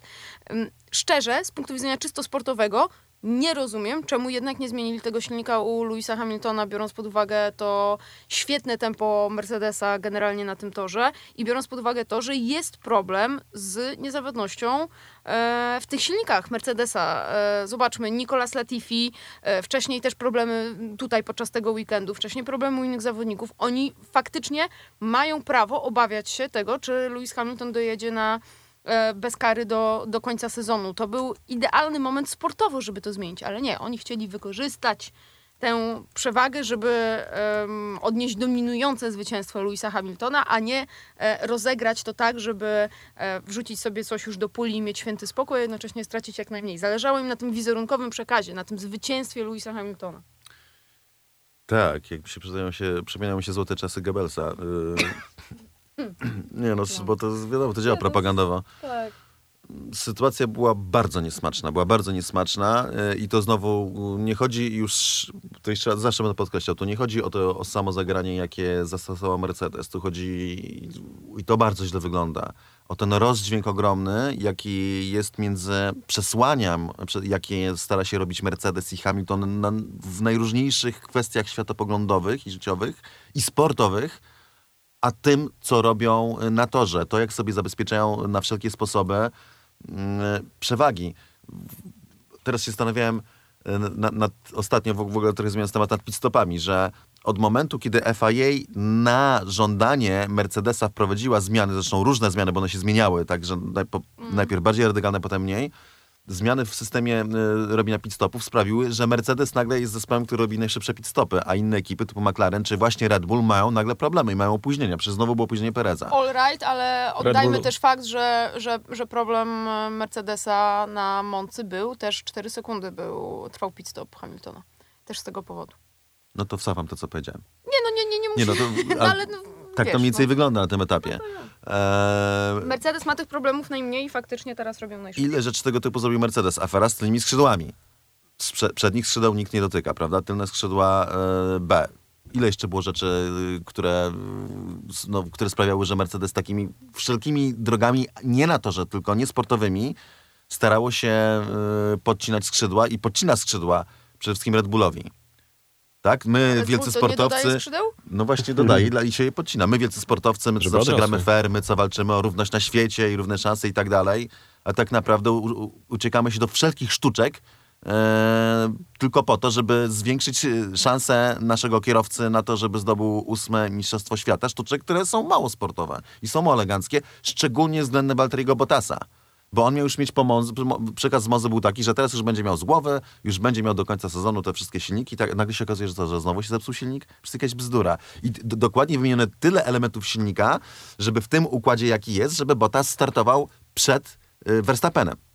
ym, szczerze, z punktu widzenia czysto sportowego, nie rozumiem, czemu jednak nie zmienili tego silnika u Louisa Hamiltona, biorąc pod uwagę to świetne tempo Mercedesa generalnie na tym torze i biorąc pod uwagę to, że jest problem z niezawodnością e, w tych silnikach Mercedesa. E, zobaczmy, Nicolas Latifi, e, wcześniej też problemy tutaj podczas tego weekendu, wcześniej problemy u innych zawodników. Oni faktycznie mają prawo obawiać się tego, czy Lewis Hamilton dojedzie na bez kary do, do końca sezonu. To był idealny moment sportowo, żeby to zmienić, ale nie, oni chcieli wykorzystać tę przewagę, żeby em, odnieść dominujące zwycięstwo Louisa Hamiltona, a nie e, rozegrać to tak, żeby e, wrzucić sobie coś już do puli i mieć święty spokój, a jednocześnie stracić jak najmniej. Zależało im na tym wizerunkowym przekazie, na tym zwycięstwie Louisa Hamiltona. Tak, jak się się, przypominają się złote czasy Goebbelsa. Yy, nie no, bo to jest, wiadomo, to działa propagandowo. Tak. Sytuacja była bardzo niesmaczna, była bardzo niesmaczna yy, i to znowu nie chodzi już, to jeszcze zawsze będę podkreślał, to nie chodzi o to o samo zagranie, jakie zastosował Mercedes, tu chodzi, i to bardzo źle wygląda, o ten rozdźwięk ogromny, jaki jest między przesłaniem, prze- jakie stara się robić Mercedes i Hamilton na, w najróżniejszych kwestiach światopoglądowych i życiowych i sportowych, a tym, co robią na torze. To, jak sobie zabezpieczają na wszelkie sposoby mm, przewagi. Teraz się zastanawiałem e, nad, nad, ostatnio w, w ogóle trochę zmieniając temat nad pitstopami, że od momentu, kiedy FIA na żądanie Mercedesa wprowadziła zmiany, zresztą różne zmiany, bo one się zmieniały, także po, najpierw bardziej radykalne, potem mniej, zmiany w systemie y, robienia pitstopów sprawiły, że Mercedes nagle jest zespołem, który robi najszybsze pitstopy, a inne ekipy typu McLaren czy właśnie Red Bull mają nagle problemy i mają opóźnienia. Przecież znowu było opóźnienie Pereza. All right, ale oddajmy też fakt, że, że, że problem e, Mercedesa na Moncy był, też 4 sekundy był, trwał pit stop Hamiltona. Też z tego powodu. No to wsawam to, co powiedziałem. Nie, no nie, nie, nie Nie, musi. no to, no, a, ale no, tak wiesz, to mniej więcej no. wygląda na tym etapie. Eee, Mercedes ma tych problemów najmniej i faktycznie teraz robią najszybciej. ile rzeczy tego typu zrobił Mercedes? Afera z tylnymi skrzydłami. Z prze, przednich skrzydeł nikt nie dotyka, prawda? Tylne skrzydła e, B. Ile jeszcze było rzeczy, y, które, y, no, które sprawiały, że Mercedes takimi wszelkimi drogami, nie na torze, tylko nie sportowymi, starało się y, podcinać skrzydła i podcina skrzydła przede wszystkim Red Bullowi. Tak? My, Red wielcy to nie sportowcy. skrzydeł? No właśnie dodaje dla i się je podcina. My wielcy sportowcy, my zawsze odrosły. gramy fair, my co walczymy o równość na świecie i równe szanse i tak dalej, a tak naprawdę u, u, uciekamy się do wszelkich sztuczek e, tylko po to, żeby zwiększyć e, szanse naszego kierowcy na to, żeby zdobył ósme Mistrzostwo Świata. Sztuczek, które są mało sportowe i są mało eleganckie, szczególnie względem Valtteriego Bottasa. Bo on miał już mieć pomoc, przekaz z Mozy był taki, że teraz już będzie miał z głowy, już będzie miał do końca sezonu te wszystkie silniki. Tak, nagle się okazuje, że, to, że znowu się zepsuł silnik. Wszystko jakaś bzdura. I dokładnie wymienione tyle elementów silnika, żeby w tym układzie jaki jest, żeby Bottas startował przed y, Verstappenem.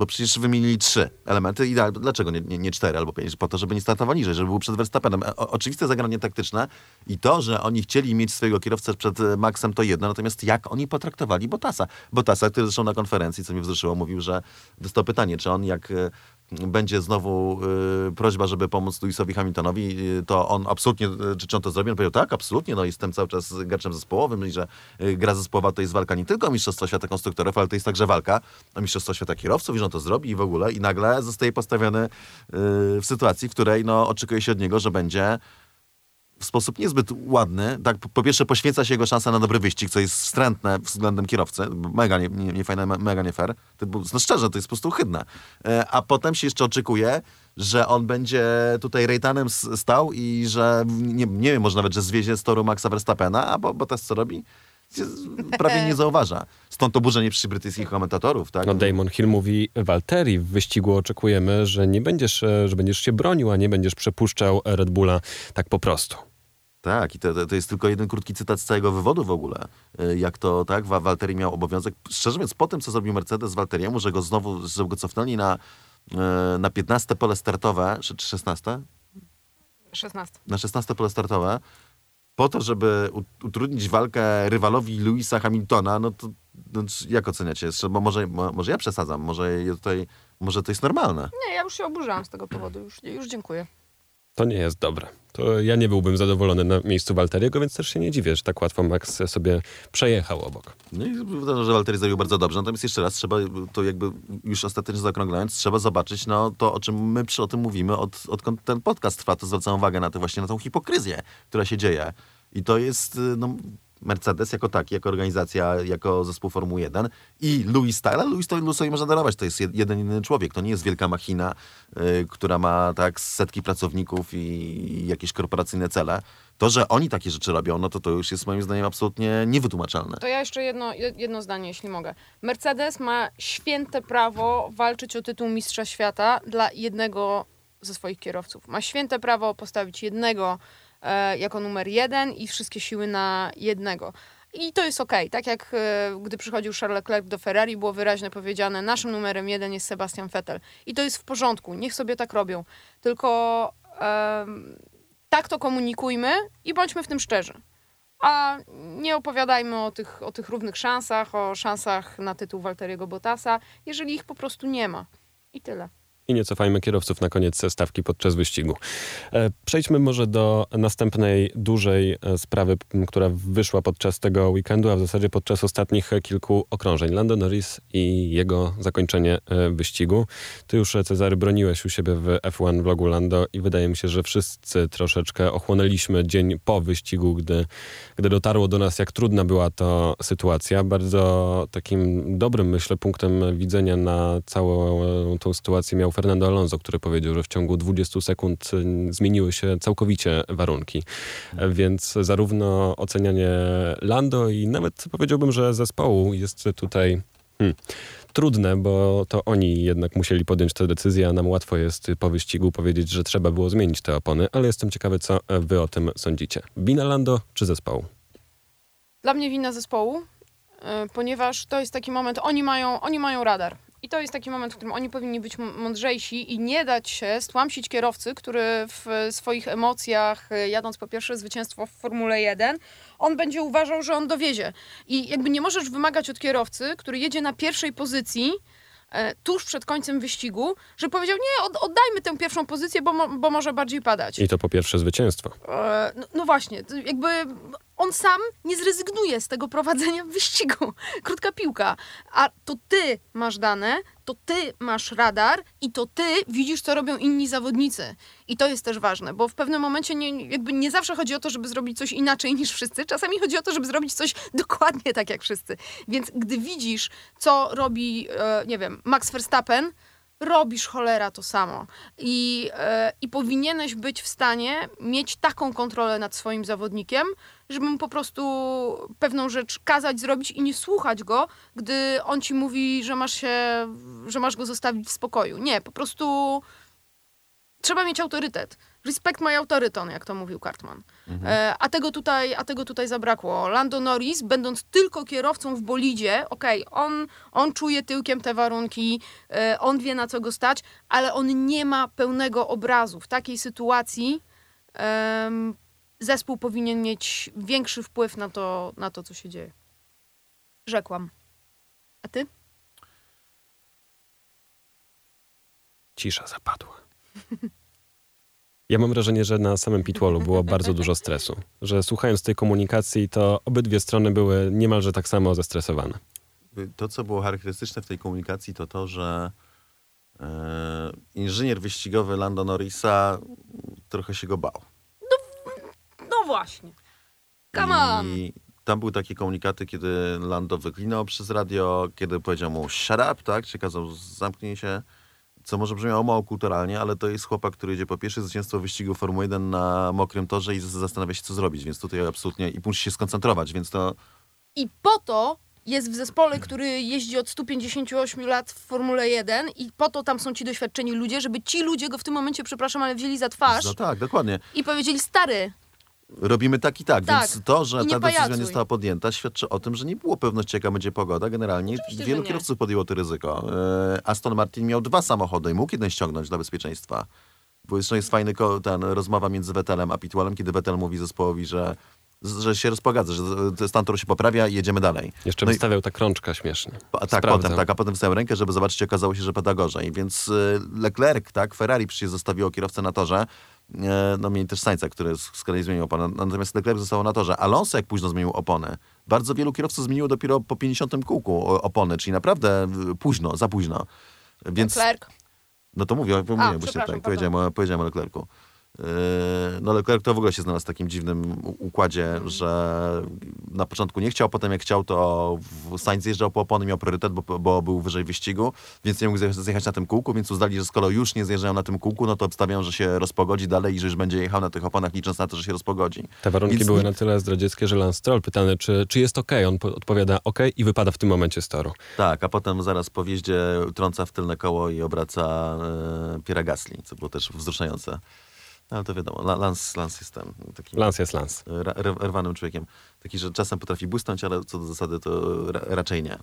Bo przecież wymienili trzy elementy i dlaczego nie, nie, nie cztery albo pięć? Po to, żeby nie startował niżej, żeby był przed Verstappenem. E, O, oczywiste zagranie taktyczne i to, że oni chcieli mieć swojego kierowcę przed e, Maxem to jedno, natomiast jak oni potraktowali Bottasa? Bottasa, który zresztą na konferencji, co mnie wzruszyło, mówił, że dostał pytanie, czy on jak e, będzie znowu y, prośba, żeby pomóc Lewisowi Hamiltonowi, y, to on absolutnie, y, czy, on to zrobi? On powiedział, tak, absolutnie, no jestem cały czas graczem zespołowym i że y, gra zespołowa to jest walka nie tylko o Mistrzostwo Świata Konstruktorów, ale to jest także walka o Mistrzostwo Świata Kierowców i że on to zrobi i w ogóle i nagle zostaje postawiony y, w sytuacji, w której no, oczekuje się od niego, że będzie w sposób niezbyt ładny. Tak, po- pierwsze poświęca się jego szansa na dobry wyścig, co jest wstrętne względem kierowcy. Mega nie, nie, nie fajne, me- mega nie fair. No szczerze, to jest po prostu ohydne. E, A potem się jeszcze oczekuje, że on będzie tutaj rejtanem stał i że nie, nie wiem, może nawet, że zwiezie z toru Maxa Verstappena, a bo, bo teraz co robi? Prawie nie zauważa. Stąd to burzenie przy brytyjskich komentatorów, tak? No Damon Hill mówi, Walteri, w wyścigu oczekujemy, że nie będziesz, e, że będziesz się bronił, a nie będziesz przepuszczał Red Bulla tak po prostu. Tak, i to, to, jest tylko jeden krótki cytat z całego wywodu w ogóle. Y, Jak to, tak, Wa- Walteri miał obowiązek, szczerze mówiąc, po tym, co zrobił Mercedes z Walteriemu, że go znowu, że go cofnęli na, y, na 15 pole startowe, czy czy 16? 16. Na 16 pole startowe, po to, żeby utrudnić walkę rywalowi Louisa Hamiltona, no to no, jak oceniacie? Bo może, mo- może ja przesadzam, może tutaj, może to jest normalne. Nie, ja już się oburzałam z tego powodu. Już, już dziękuję. To nie jest dobre. To ja nie byłbym zadowolony na miejscu Walteriego, więc też się nie dziwię, że tak łatwo Max sobie przejechał obok. No i uważam, że Walteri zrobił bardzo dobrze. Natomiast jeszcze raz trzeba, to jakby już ostatecznie zaokrąglając, trzeba zobaczyć no, to, o czym my przy o tym mówimy, od, odkąd ten podcast trwa, to zwracam uwagę na to właśnie na tą hipokryzję, która się dzieje. I to jest y, no, Mercedes jako taki, jako organizacja, jako zespół Formuły 1 i Louis Style. Louis Louisowi można darować, to jest jed- jeden inny człowiek, to nie jest wielka machina, y, która ma tak setki pracowników i, i jakieś korporacyjne cele. To, że oni takie rzeczy robią, no to to już jest moim zdaniem absolutnie niewytłumaczalne. To ja jeszcze jedno, jed- jedno zdanie, jeśli mogę. Mercedes ma święte prawo walczyć o tytuł mistrza świata dla jednego ze swoich kierowców. Ma święte prawo postawić jednego e, jako numer jeden i wszystkie siły na jednego. I to jest okej. Tak jak e, gdy przychodził Charles Leclerc do Ferrari, było wyraźnie powiedziane, naszym numerem jeden jest Sebastian Vettel. I to jest w porządku, niech sobie tak robią. Tylko em, tak to komunikujmy i bądźmy w tym szczerzy. A nie opowiadajmy o tych, o tych równych szansach, o szansach na tytuł Walteriego Bottasa, jeżeli ich po prostu nie ma. I tyle. I nie cofajmy kierowców na koniec stawki podczas wyścigu. E, Przejdźmy może do następnej dużej e, sprawy, która wyszła podczas tego weekendu, a w zasadzie podczas ostatnich kilku okrążeń. Lando Norris i jego zakończenie e, wyścigu. Ty już, Cezary, broniłeś u siebie w F1 vlogu Lando i wydaje mi się, że wszyscy troszeczkę ochłonęliśmy dzień po wyścigu, gdy, gdy dotarło do nas, jak trudna była to sytuacja. Bardzo takim dobrym, myślę, punktem widzenia na całą tą sytuację miał Fernando Alonso, który powiedział, że w ciągu 20 sekund e, zmieniły się całkowicie warunki. E, Więc zarówno ocenianie Lando i nawet powiedziałbym, że zespołu jest tutaj hmm, trudne, bo to oni jednak musieli podjąć tę decyzję, a nam łatwo jest po wyścigu powiedzieć, że trzeba było zmienić te opony, ale jestem ciekawy, co wy o tym sądzicie. Wina Lando czy zespołu? Dla mnie wina zespołu, e, ponieważ to jest taki moment, oni mają, oni mają radar. I to jest taki moment, w którym oni powinni być mądrzejsi i nie dać się stłamsić kierowcy, który w swoich emocjach, e, jadąc po pierwsze zwycięstwo w Formule 1, on będzie uważał, że on dowiezie. I jakby nie możesz wymagać od kierowcy, który jedzie na pierwszej pozycji, e, tuż przed końcem wyścigu, że powiedział, nie, od, oddajmy tę pierwszą pozycję, bo, mo, bo może bardziej padać. I to po pierwsze zwycięstwo. E, No, no właśnie, jakby on sam nie zrezygnuje z tego prowadzenia wyścigu. Krótka piłka. A to ty masz dane, to ty masz radar i to ty widzisz, co robią inni zawodnicy. I to jest też ważne, bo w pewnym momencie nie, jakby nie zawsze chodzi o to, żeby zrobić coś inaczej niż wszyscy. Czasami chodzi o to, żeby zrobić coś dokładnie tak jak wszyscy. Więc gdy widzisz, co robi, e, nie wiem, Max Verstappen, robisz cholera to samo. I, e, I powinieneś być w stanie mieć taką kontrolę nad swoim zawodnikiem, żeby mu po prostu pewną rzecz kazać zrobić i nie słuchać go, gdy on ci mówi, że masz się, że masz go zostawić w spokoju. Nie, po prostu trzeba mieć autorytet. Respect my autoryton, jak to mówił Cartman. E, a, tego tutaj, a tego tutaj zabrakło. Lando Norris, będąc tylko kierowcą w bolidzie, okej, on, on czuje tyłkiem te warunki, e, on wie na co go stać, ale on nie ma pełnego obrazu. W takiej sytuacji zespół powinien mieć większy wpływ na to, na to, co się dzieje. Rzekłam. A ty? Cisza zapadła. Ja mam wrażenie, że na samym pitwallu było bardzo dużo stresu. Że słuchając tej komunikacji, to obydwie strony były niemalże tak samo zestresowane. To, co było charakterystyczne w tej komunikacji, to to, że e, inżynier wyścigowy Lando Norrisa trochę się go bał. No właśnie. Come on. I tam były takie komunikaty, kiedy Lando wyklinał przez radio, kiedy powiedział mu shut up, tak? Czy kazał zamknij się. Co może brzmiało mało kulturalnie, ale to jest chłopak, który idzie po pierwsze zwycięstwo wyścigu Formuły 1 na mokrym torze i zastanawia się, co zrobić, więc tutaj absolutnie i musi się skoncentrować, więc to I po to jest w zespole, który jeździ od 158 lat w Formule 1 i po to tam są ci doświadczeni ludzie, żeby ci ludzie go w tym momencie, przepraszam, ale wzięli za twarz no tak, dokładnie. i powiedzieli, stary, Robimy tak i tak, Tak. więc to, że I ta decyzja pajacuj. nie została podjęta, świadczy o tym, że nie było pewności, jaka będzie pogoda. Generalnie Oczywiście, wielu kierowców podjęło to ryzyko. E, Aston Martin miał dwa samochody i mógł jeden ściągnąć dla bezpieczeństwa. Bo zresztą jest fajny ten rozmowa między Vettelem a Pitwallem, kiedy Vettel mówi zespołowi, że, że się rozpogadza, że e, stan toru się poprawia i jedziemy dalej. Jeszcze No i- wystawiał tak rączka śmiesznie. a, tak, potem, tak, a potem wstałem rękę, żeby zobaczyć, okazało się, że pada gorzej. Więc y, Leclerc, tak, Ferrari przecież zostawiło kierowcę na torze. No mieli też Sainza, który z, kolei zmienił oponę. Natomiast Leclerc został na torze. Alonso jak późno zmienił opony. Bardzo wielu kierowców zmieniło dopiero po 50 kółku opony, czyli naprawdę y, późno, za późno. Więc, Leclerc. no to mówię, mówię właśnie tak, powiedziałem, o- powiedziałem o Leclercu. Yy, No Leclerc to w ogóle się znalazł w takim dziwnym układzie, że na początku nie chciał, potem jak chciał, to Sainz zjeżdżał po opony, miał priorytet, bo, bo był wyżej wyścigu, więc nie mógł zjechać- na tym kółku, więc uznali, że skoro już nie zjeżdżają na tym kółku, no to obstawiają, że się rozpogodzi dalej i że już będzie jechał na tych oponach, licząc na to, że się rozpogodzi. Te warunki Więc były na tyle zdradzieckie, że Lance Stroll pytany, czy, czy jest okej. On po- odpowiada okej i wypada w tym momencie z toru. Tak, a potem zaraz po wjeździe trąca w tylne koło i obraca e, Piera Gasly, co było też wzruszające. No, ale to wiadomo, La- Lance, Lance jest ten takim Lance jest Lance. ra- r- rwanym człowiekiem. Taki, że czasem potrafi błysnąć, ale co do zasady to ra raczej nie.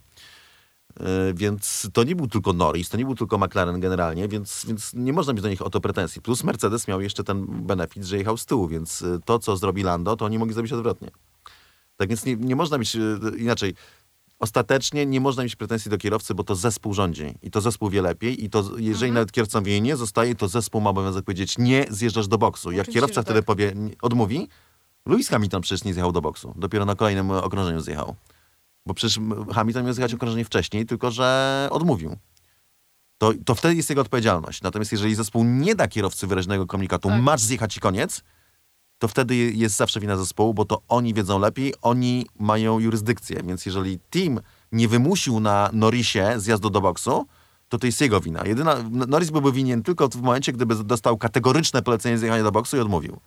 Yy, Więc to nie był tylko Norris, to nie był tylko McLaren generalnie, więc, więc nie można mieć do nich o to pretensji. Plus Mercedes miał jeszcze ten benefit, że jechał z tyłu, więc y, to, co zrobi Lando, to oni mogli zrobić odwrotnie. Tak więc nie, nie można mieć inaczej. Ostatecznie nie można mieć pretensji do kierowcy, bo to zespół rządzi i to zespół wie lepiej i to jeżeli Mhm. nawet kierowca wie nie zostaje, to zespół ma obowiązek powiedzieć nie, zjeżdżasz do boksu. Jak Oczywiście, kierowca że wtedy tak. powie, odmówi, Lewis Hamilton przecież nie zjechał do boksu. Dopiero na kolejnym okrążeniu zjechał. Bo przecież Hamilton miał zjechać okrążenie wcześniej, tylko że odmówił. To, to wtedy jest jego odpowiedzialność. Natomiast jeżeli zespół nie da kierowcy wyraźnego komunikatu, Tak. masz zjechać i koniec, to wtedy je- jest zawsze wina zespołu, bo to oni wiedzą lepiej, oni mają jurysdykcję. Więc jeżeli team nie wymusił na Norrisie zjazdu do boksu, to to jest jego wina. Jedyna, Norris byłby winien tylko w momencie, gdyby dostał kategoryczne polecenie zjechania do boksu i odmówił.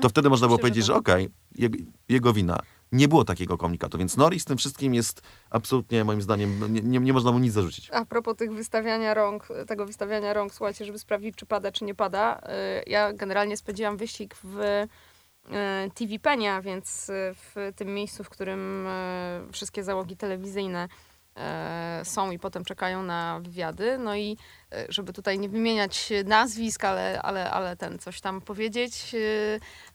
To wtedy można było że powiedzieć, że tak. okej, jego, jego wina. Nie było takiego komunikatu, więc Norris tym wszystkim jest absolutnie, moim zdaniem, nie, nie, nie można mu nic zarzucić. A propos tych wystawiania rąk, tego wystawiania rąk, słuchajcie, żeby sprawdzić, czy pada, czy nie pada. y, Ja generalnie spędziłam wyścig w TV Penia, więc y, w tym miejscu, w którym y, wszystkie załogi telewizyjne są i potem czekają na wywiady. No i żeby tutaj nie wymieniać nazwisk, ale, ale, ale ten coś tam powiedzieć,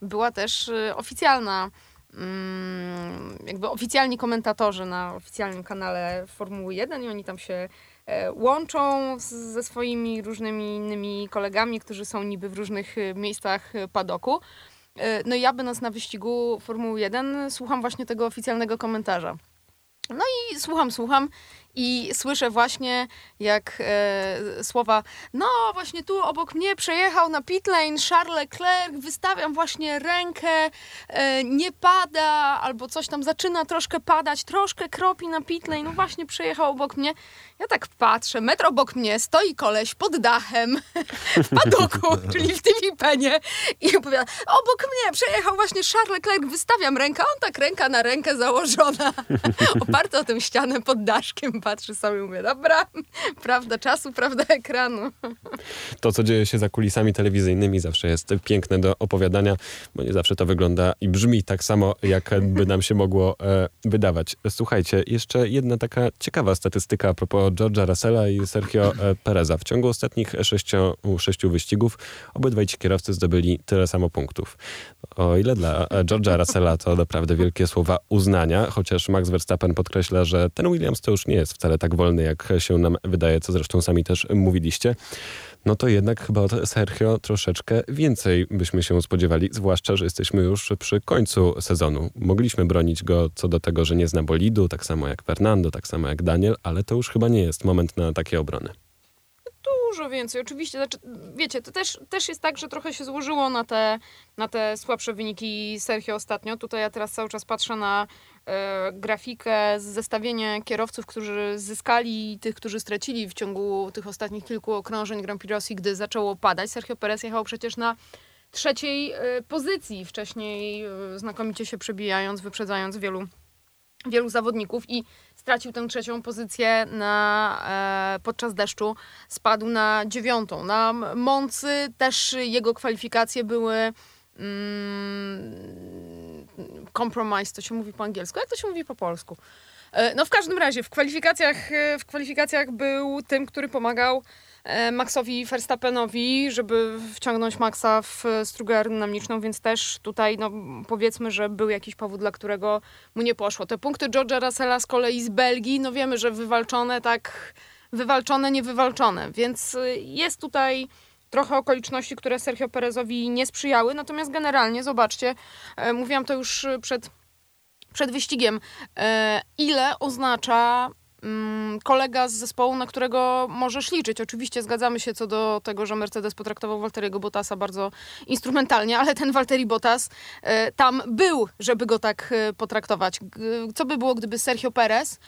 była też oficjalna mm, jakby oficjalni komentatorzy na oficjalnym kanale Formuły 1 i oni tam się e, łączą ze swoimi różnymi innymi kolegami, którzy są niby w różnych e, miejscach e, padoku. E, No i ja będąc na wyścigu Formuły 1 słucham właśnie tego oficjalnego komentarza. No i słucham, słucham i słyszę właśnie jak e, słowa no właśnie tu obok mnie przejechał na pit lane Charles Leclerc, wystawiam właśnie rękę, e, nie pada albo coś tam zaczyna troszkę padać, troszkę kropi na pit lane, no właśnie przejechał obok mnie. Ja tak patrzę, metr obok mnie stoi koleś pod dachem w padoku, czyli w TV Penie. I opowiada, obok mnie przejechał właśnie Charles Leclerc, wystawiam rękę, on tak ręka na rękę założona, oparta o tę ścianę pod daszkiem patrzy sobie i mówię, dobra, prawda czasu, prawda ekranu. To, co dzieje się za kulisami telewizyjnymi zawsze jest piękne do opowiadania, bo nie zawsze to wygląda i brzmi tak samo, jak by nam się mogło e, wydawać. Słuchajcie, jeszcze jedna taka ciekawa statystyka a propos George'a Russella i Sergio e, Pereza. W ciągu ostatnich sześciu, sześciu wyścigów obydwaj ci kierowcy zdobyli tyle samo punktów. O ile dla e, George'a Russella to naprawdę wielkie słowa uznania, chociaż Max Verstappen podkreśla, że ten Williams to już nie jest wcale tak wolny, jak się nam wydaje, co zresztą sami też mówiliście no to jednak chyba od Sergio troszeczkę więcej byśmy się spodziewali, zwłaszcza, że jesteśmy już przy końcu sezonu. Mogliśmy bronić go co do tego, że nie zna bolidu, tak samo jak Fernando, tak samo jak Daniel, ale to już chyba nie jest moment na takie obrony dużo więcej. Oczywiście, znaczy, wiecie, to też, też jest tak, że trochę się złożyło na te, na te słabsze wyniki Sergio ostatnio. Tutaj ja teraz cały czas patrzę na grafikę, zestawienie kierowców, którzy zyskali i tych, którzy stracili w ciągu tych ostatnich kilku okrążeń Grand Prix Rosji, gdy zaczęło padać. Sergio Perez jechał przecież na trzeciej e, pozycji, wcześniej e, znakomicie się przebijając, wyprzedzając wielu wielu zawodników i stracił tę trzecią pozycję na, e, podczas deszczu. Spadł na dziewiątą. Na Moncy też jego kwalifikacje były compromise, to się mówi po angielsku. Jak to się mówi po polsku? E, no w każdym razie w kwalifikacjach, e, w kwalifikacjach był tym, który pomagał E, Maxowi Verstappenowi, żeby wciągnąć Maxa w strugę aerodynamiczną, więc też tutaj no, powiedzmy, że był jakiś powód, dla którego mu nie poszło. Te punkty George'a Russella z kolei z Belgii, no wiemy, że wywalczone tak, wywalczone, niewywalczone, więc jest tutaj trochę okoliczności, które Sergio Perezowi nie sprzyjały, natomiast generalnie, zobaczcie, e, mówiłam to już przed, przed wyścigiem, e, ile oznacza Mm, kolega z zespołu, na którego możesz liczyć. Oczywiście zgadzamy się co do tego, że Mercedes potraktował Walteriego Bottasa bardzo instrumentalnie, ale ten Walteri Bottas e, tam był, żeby go tak potraktować. Co by było, gdyby Sergio Perez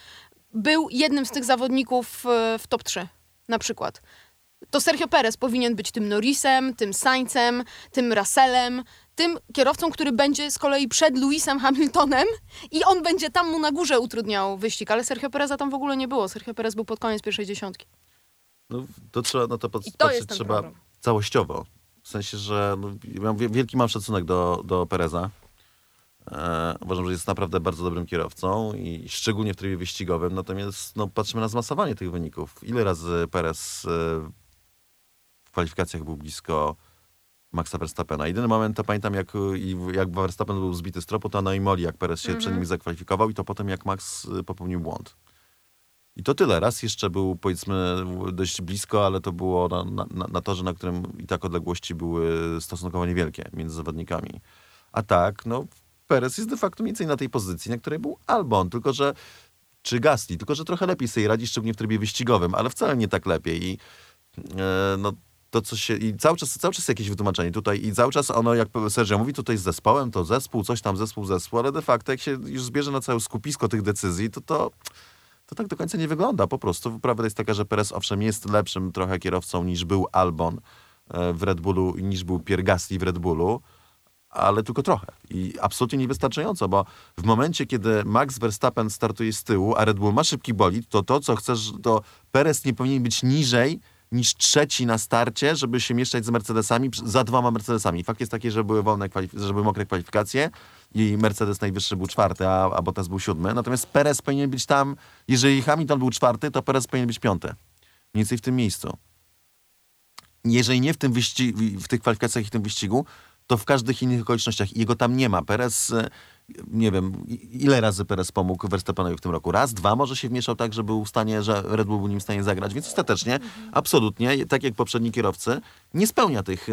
był jednym z tych zawodników w top 3 na przykład? To Sergio Perez powinien być tym Norrisem, tym Saincem, tym Russellem, tym kierowcą, który będzie z kolei przed Lewisem Hamiltonem i on będzie tam mu na górze utrudniał wyścig, ale Sergio Pereza tam w ogóle nie było. Sergio Perez był pod koniec pierwszej dziesiątki. No, to trzeba na to patrzeć trzeba problem. całościowo. W sensie, że no, wielki mam szacunek do, do Pereza. E, uważam, że jest naprawdę bardzo dobrym kierowcą i szczególnie w trybie wyścigowym. Natomiast no, patrzymy na zmasowanie tych wyników. Ile razy Perez e, kwalifikacjach był blisko Maxa Verstappena. Jedyny moment to pamiętam, jak, jak Verstappen był zbity z tropu, to na Imoli, jak Perez się mm -hmm. przed mhm. nimi zakwalifikował i to potem jak Max y, popełnił błąd. I to tyle. Raz jeszcze był powiedzmy dość blisko, ale to było na, na, na torze, na którym i tak odległości były stosunkowo niewielkie między zawodnikami. A tak, no Perez jest de facto mniej więcej na tej pozycji, na której był Albon, tylko że czy Gasly, tylko że trochę lepiej sobie radzi, szczególnie w trybie wyścigowym, ale wcale nie tak lepiej. I e, no, to, co się... I cały czas, cały czas jakieś wytłumaczenie tutaj i cały czas ono, jak Sergio mówi, tutaj z zespołem, to zespół, coś tam, zespół, zespół, ale de facto jak się już zbierze na całe skupisko tych decyzji, to to to tak do końca nie wygląda. Po prostu prawda jest taka, że Perez owszem jest lepszym trochę kierowcą niż był Albon e, w Red Bullu, niż był Pierre Gasly w Red Bullu, ale tylko trochę. I absolutnie niewystarczająco, bo w momencie, kiedy Max Verstappen startuje z tyłu, a Red Bull ma szybki bolid, to to, co chcesz, to Perez nie powinien być niżej niż trzeci na starcie, żeby się mieszczać z Mercedesami, za dwoma Mercedesami. Fakt jest taki, że były wolne, że były mokre kwalifikacje i Mercedes najwyższy był czwarty, a, a Bottas był siódmy. Natomiast Perez powinien być tam, jeżeli Hamilton był czwarty, to Perez powinien być piąty. Mniej więcej w tym miejscu. Jeżeli nie w, tym wyścigu, w tych kwalifikacjach i w tym wyścigu, to w każdych innych okolicznościach. Jego tam nie ma. Perez nie wiem, ile razy Perez pomógł Verstappenowi w tym roku? Raz, dwa, może się wmieszał tak, że był w stanie, że Red Bull był nim w stanie zagrać, więc ostatecznie absolutnie, tak jak poprzedni kierowcy, nie spełnia tych,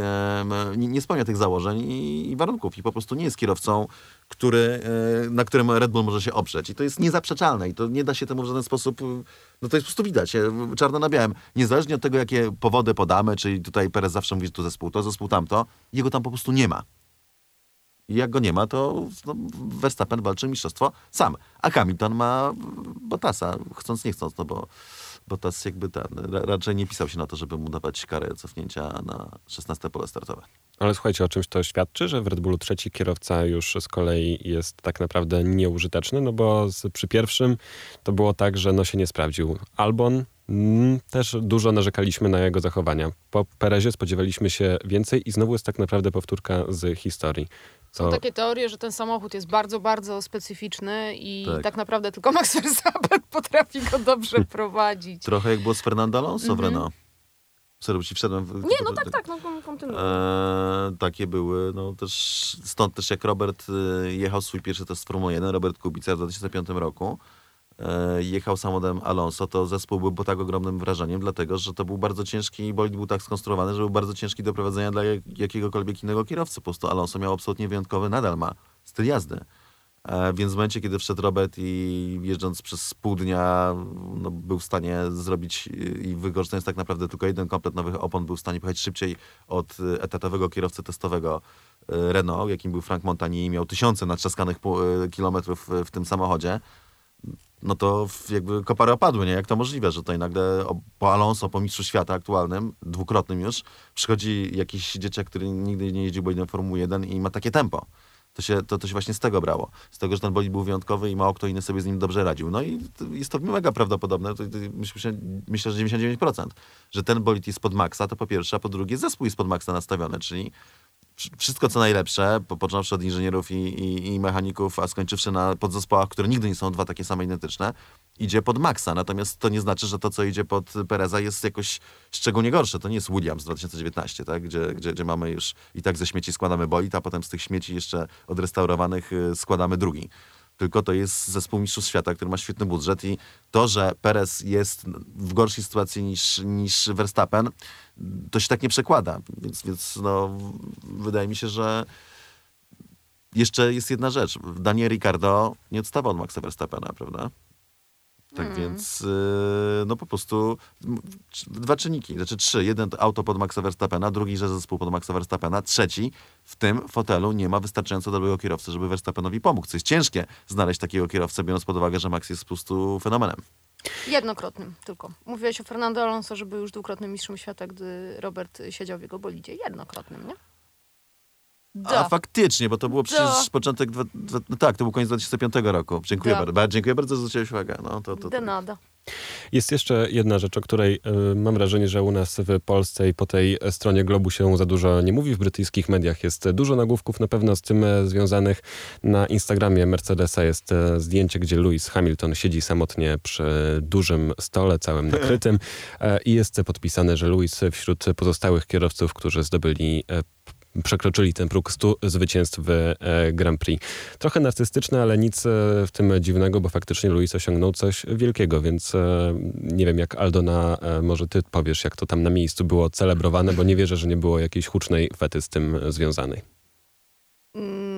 nie spełnia tych założeń i warunków i po prostu nie jest kierowcą, który, e, na którym Red Bull może się oprzeć. I to jest niezaprzeczalne i to nie da się temu w żaden sposób, no to jest po prostu widać, e, czarno na białym. Niezależnie od tego, jakie powody podamy, czyli tutaj Perez zawsze mówi, że to zespół, to zespół tamto, jego tam po prostu nie ma. I jak go nie ma, to no, Verstappen walczy mistrzostwo sam. A Hamilton ma Bottasa, chcąc nie chcąc, no bo Bottas jakby ten, ra- raczej nie pisał się na to, żeby mu dawać karę cofnięcia na 16 pole startowe. Ale słuchajcie, o czymś to świadczy, że w Red Bullu trzeci kierowca już z kolei jest tak naprawdę nieużyteczny, no bo z, przy pierwszym to było tak, że no się nie sprawdził. Albon mm, też dużo narzekaliśmy na jego zachowania. Po Perezie spodziewaliśmy się więcej i znowu jest tak naprawdę powtórka z historii. Są takie teorie, że ten samochód jest bardzo, bardzo specyficzny i tak, Tak. naprawdę tylko Max Verstappen potrafi go dobrze prowadzić. Trochę jak było z Fernando Alonso w Renault. Sorry, ci wszedłem. W... Mhm. Nie, no tak, tak, no kon- kontynuuj. E, takie były, no też stąd też jak Robert e, jechał swój pierwszy test Formuły 1, Robert Kubica w 2005 roku, jechał samochodem Alonso, to zespół był tak ogromnym wrażeniem, dlatego że to był bardzo ciężki, bolid był tak skonstruowany, że był bardzo ciężki do prowadzenia dla jak- jakiegokolwiek innego kierowcy. Po prostu Alonso miał absolutnie wyjątkowy, nadal ma styl jazdy. E, Więc w momencie, kiedy wszedł Robert i jeżdżąc przez pół dnia no, był w stanie zrobić i- wykorzystując tak naprawdę tylko jeden komplet nowych opon, był w stanie pojechać szybciej od e, etatowego kierowcy testowego e, Renault, jakim był Frank Montani i miał tysiące natrzaskanych e, kilometrów w tym samochodzie, no to jakby kopary opadły, nie? Jak to możliwe, że tutaj nagle po Alonso, po mistrzu świata aktualnym, dwukrotnym już, przychodzi jakiś dzieciak, który nigdy nie jeździł bolidem Formuły 1 i ma takie tempo. To się, to, to się właśnie z tego brało. Z tego, że ten bolid był wyjątkowy i mało kto inny sobie z nim dobrze radził. No i jest to mega prawdopodobne, myślę, myślę, że 99%, że ten bolid jest pod maksa, to po pierwsze, a po drugie zespół jest pod maksa nastawiony, czyli wszystko co najlepsze, po- począwszy od inżynierów i, i, i mechaników, a skończywszy na podzespołach, które nigdy nie są dwa takie same identyczne, idzie pod maksa. Natomiast to nie znaczy, że to, co idzie pod Pereza jest jakoś szczególnie gorsze. To nie jest Williams 2019, tak? gdzie, gdzie, gdzie mamy już i tak ze śmieci składamy bolid, a potem z tych śmieci jeszcze odrestaurowanych y, składamy drugi. Tylko to jest zespół mistrzów świata, który ma świetny budżet i to, że Perez jest w gorszej sytuacji niż, niż Verstappen, to się tak nie przekłada. Więc, więc no, wydaje mi się, że jeszcze jest jedna rzecz. Daniel Ricardo nie odstawał od Maxa Verstappena, prawda? Tak więc yy, no po prostu dwa czynniki, znaczy trzy. Jeden to auto pod Maxa Verstappena, drugi że zespół pod Maxa Verstappena, trzeci w tym fotelu nie ma wystarczająco dobrego kierowcy, żeby Verstappenowi pomógł. Co jest ciężkie znaleźć takiego kierowcę, biorąc pod uwagę, że Max jest po prostu fenomenem. Jednokrotnym tylko. Mówiłeś o Fernando Alonso, że był już dwukrotnym mistrzem świata, gdy Robert siedział w jego bolidzie. Jednokrotnym, nie? A faktycznie, bo to było przecież Da. początek, dwa, dwa, no tak, to był koniec 2005 roku. Dziękuję Da. bardzo. Dziękuję bardzo, że zwróciłeś uwagę. No, to, to, De to. nada. Jest jeszcze jedna rzecz, o której y, mam wrażenie, że u nas w Polsce i po tej stronie globu się za dużo nie mówi. W brytyjskich mediach jest dużo nagłówków na pewno z tym e, związanych. Na Instagramie Mercedesa jest e, zdjęcie, gdzie Lewis Hamilton siedzi samotnie przy dużym stole, całym nakrytym e, i jest podpisane, że Lewis wśród pozostałych kierowców, którzy zdobyli przekroczyli ten próg 100 zwycięstw w e, Grand Prix. Trochę narcystyczne, ale nic e, w tym dziwnego, bo faktycznie Luis osiągnął coś wielkiego, więc e, nie wiem jak Aldona, może ty powiesz, jak to tam na miejscu było celebrowane, bo nie wierzę, że nie było jakiejś hucznej fety z tym związanej. Mm,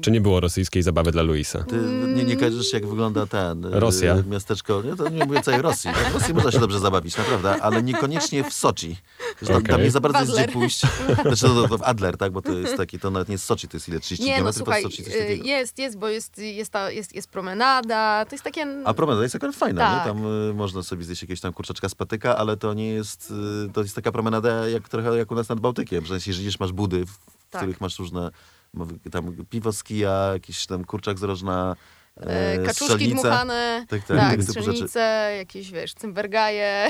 Czy nie było rosyjskiej zabawy dla Luisa? Ty nie, nie kojarzysz, jak wygląda ten... y, Rosja. Miasteczko, nie, to nie mówię całej Rosji. tak? W Rosji można się dobrze zabawić, naprawdę, ale niekoniecznie w Soczi. Tam, tam Okej. nie za bardzo jest gdzie pójść. Znaczy, no, to, to w Adler, tak, bo to jest taki, to nawet nie jest Soczi, to jest ile, 30 Nie, no słuchaj, od Soczi, coś y, takiego. jest, jest, bo jest, jest, ta, jest, jest promenada, to jest takie... A promenada jest akurat fajna, Tak. nie? Tam y, można sobie zjeść jakieś tam kurczaczka z patyka, ale to nie jest, y, to jest taka promenada jak trochę jak u nas nad Bałtykiem, że jeśli jedziesz, masz budy, w, w Tak. których masz różne, tam piwo z kija, jakiś tam kurczak z rożna, E, e, kaczuszki strzelnice. dmuchane, Tak, tak, tak, strzelnice, jakieś, wiesz, cymbergaje,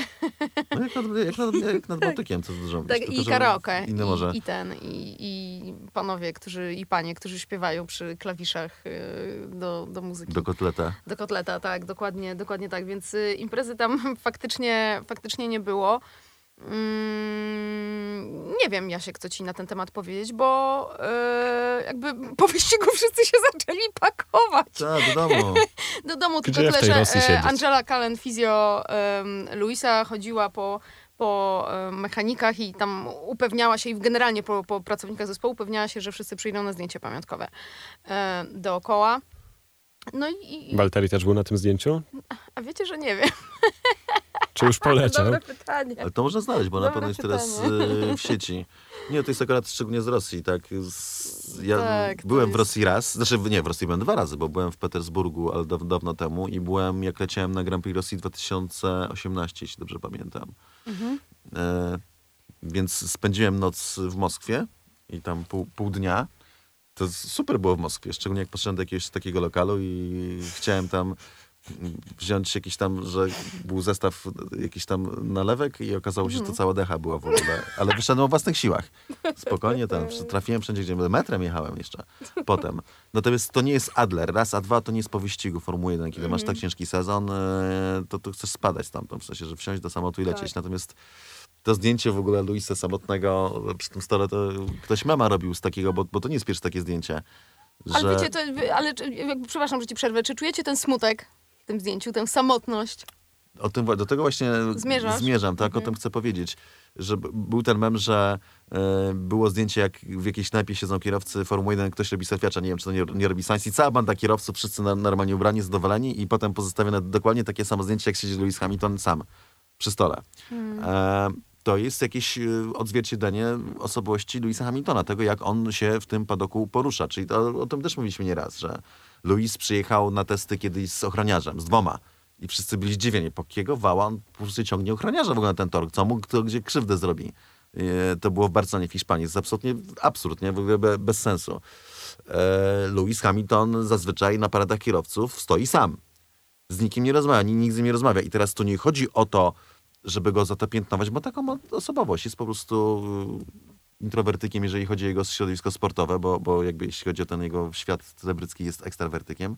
No jak, nad, jak, nad, jak nad Bałtykiem, co dużo tak, tylko, i karaoke, Inne morze. i, i ten, i, i panowie, którzy, i panie, którzy śpiewają przy klawiszach y, do, do muzyki. Do kotleta. Do kotleta, tak, dokładnie, dokładnie tak. Więc y, imprezy tam faktycznie, faktycznie nie było. Mm, nie wiem, Jasiek, co ci na ten temat powiedzieć, bo y, jakby po wyścigu wszyscy się zaczęli pakować Tak, do domu. do domu. Gdzie Tylko tyle, że e? Angela Callen, fizjo Luisa, chodziła po, po mechanikach i tam upewniała się, i generalnie po, po pracownikach zespołu, upewniała się, że wszyscy przyjdą na zdjęcie pamiątkowe e, dookoła. No i, i Walteri też był na tym zdjęciu? a wiecie, że nie wiem. Czy już poleciał? Dobre pytanie. Ale to można znaleźć, bo na Dobre pewno jest teraz e, w sieci. Nie, to jest akurat szczególnie z Rosji, tak. Z, ja Tak, byłem w Rosji raz, znaczy nie, w Rosji byłem dwa razy, bo byłem w Petersburgu, ale daw, dawno temu i byłem, jak leciałem na Grand Prix Rosji 2018, jeśli dobrze pamiętam. Mhm. E, więc spędziłem noc w Moskwie i tam pół, pół dnia. To super było w Moskwie, szczególnie jak poszedłem do jakiegoś takiego lokalu i chciałem tam wziąć jakiś tam, że był zestaw jakiś tam nalewek i okazało się, że to cała decha była w ogóle. Ale wyszedłem o własnych siłach. Spokojnie tam, trafiłem wszędzie, gdzie metrem jechałem jeszcze potem. Natomiast to nie jest Adler. Raz, a dwa to nie jest po wyścigu Formuły 1. Kiedy masz tak ciężki sezon, e, to, to chcesz spadać stamtąd. W sensie, że wsiąść do samochodu i lecieć. Tak. Natomiast to zdjęcie w ogóle Luisa samotnego przy tym stole, to ktoś mema robił z takiego, bo, bo to nie jest pierwsze takie zdjęcie. Ale Że... wiecie, to, ale przepraszam, że ci przerwę. Czy czujecie ten smutek tym zdjęciu, tę samotność? O tym, do tego właśnie Zmierzasz? zmierzam, tak? Mhm. O tym chcę powiedzieć. Że był ten mem, że e, było zdjęcie, jak w jakiejś knajpie siedzą kierowcy Formuły 1, ktoś robi selfiacza, nie wiem, czy to nie, nie robi Sainz i cała banda kierowców, wszyscy na, normalnie ubrani, zadowoleni i potem pozostawione dokładnie takie samo zdjęcie, jak siedzi Lewis Hamilton sam przy stole. E, to jest jakieś e, odzwierciedlenie osobowości Louisa Hamiltona, tego jak on się w tym padoku porusza. Czyli to, o tym też mówiliśmy nieraz, że Louis przyjechał na testy kiedyś z ochroniarzem, z dwoma. I wszyscy byli zdziwieni, po jakiego wała on po prostu ciągnie ochroniarza w ogóle na ten tor. Co mu kto gdzie krzywdę zrobi. E, To było w Barcelonie w Hiszpanii. To jest absolutnie absurd, nie? W ogóle be, bez sensu. E, Hamilton zazwyczaj na paradach kierowców stoi sam z nikim nie rozmawia, ni- nikt z nim nie rozmawia. I teraz tu nie chodzi o to, żeby go za to piętnować, bo taką osobowość. Jest po prostu introwertykiem, jeżeli chodzi o jego środowisko sportowe, bo, bo jakby jeśli chodzi o ten jego świat celebrycki, jest ekstrawertykiem,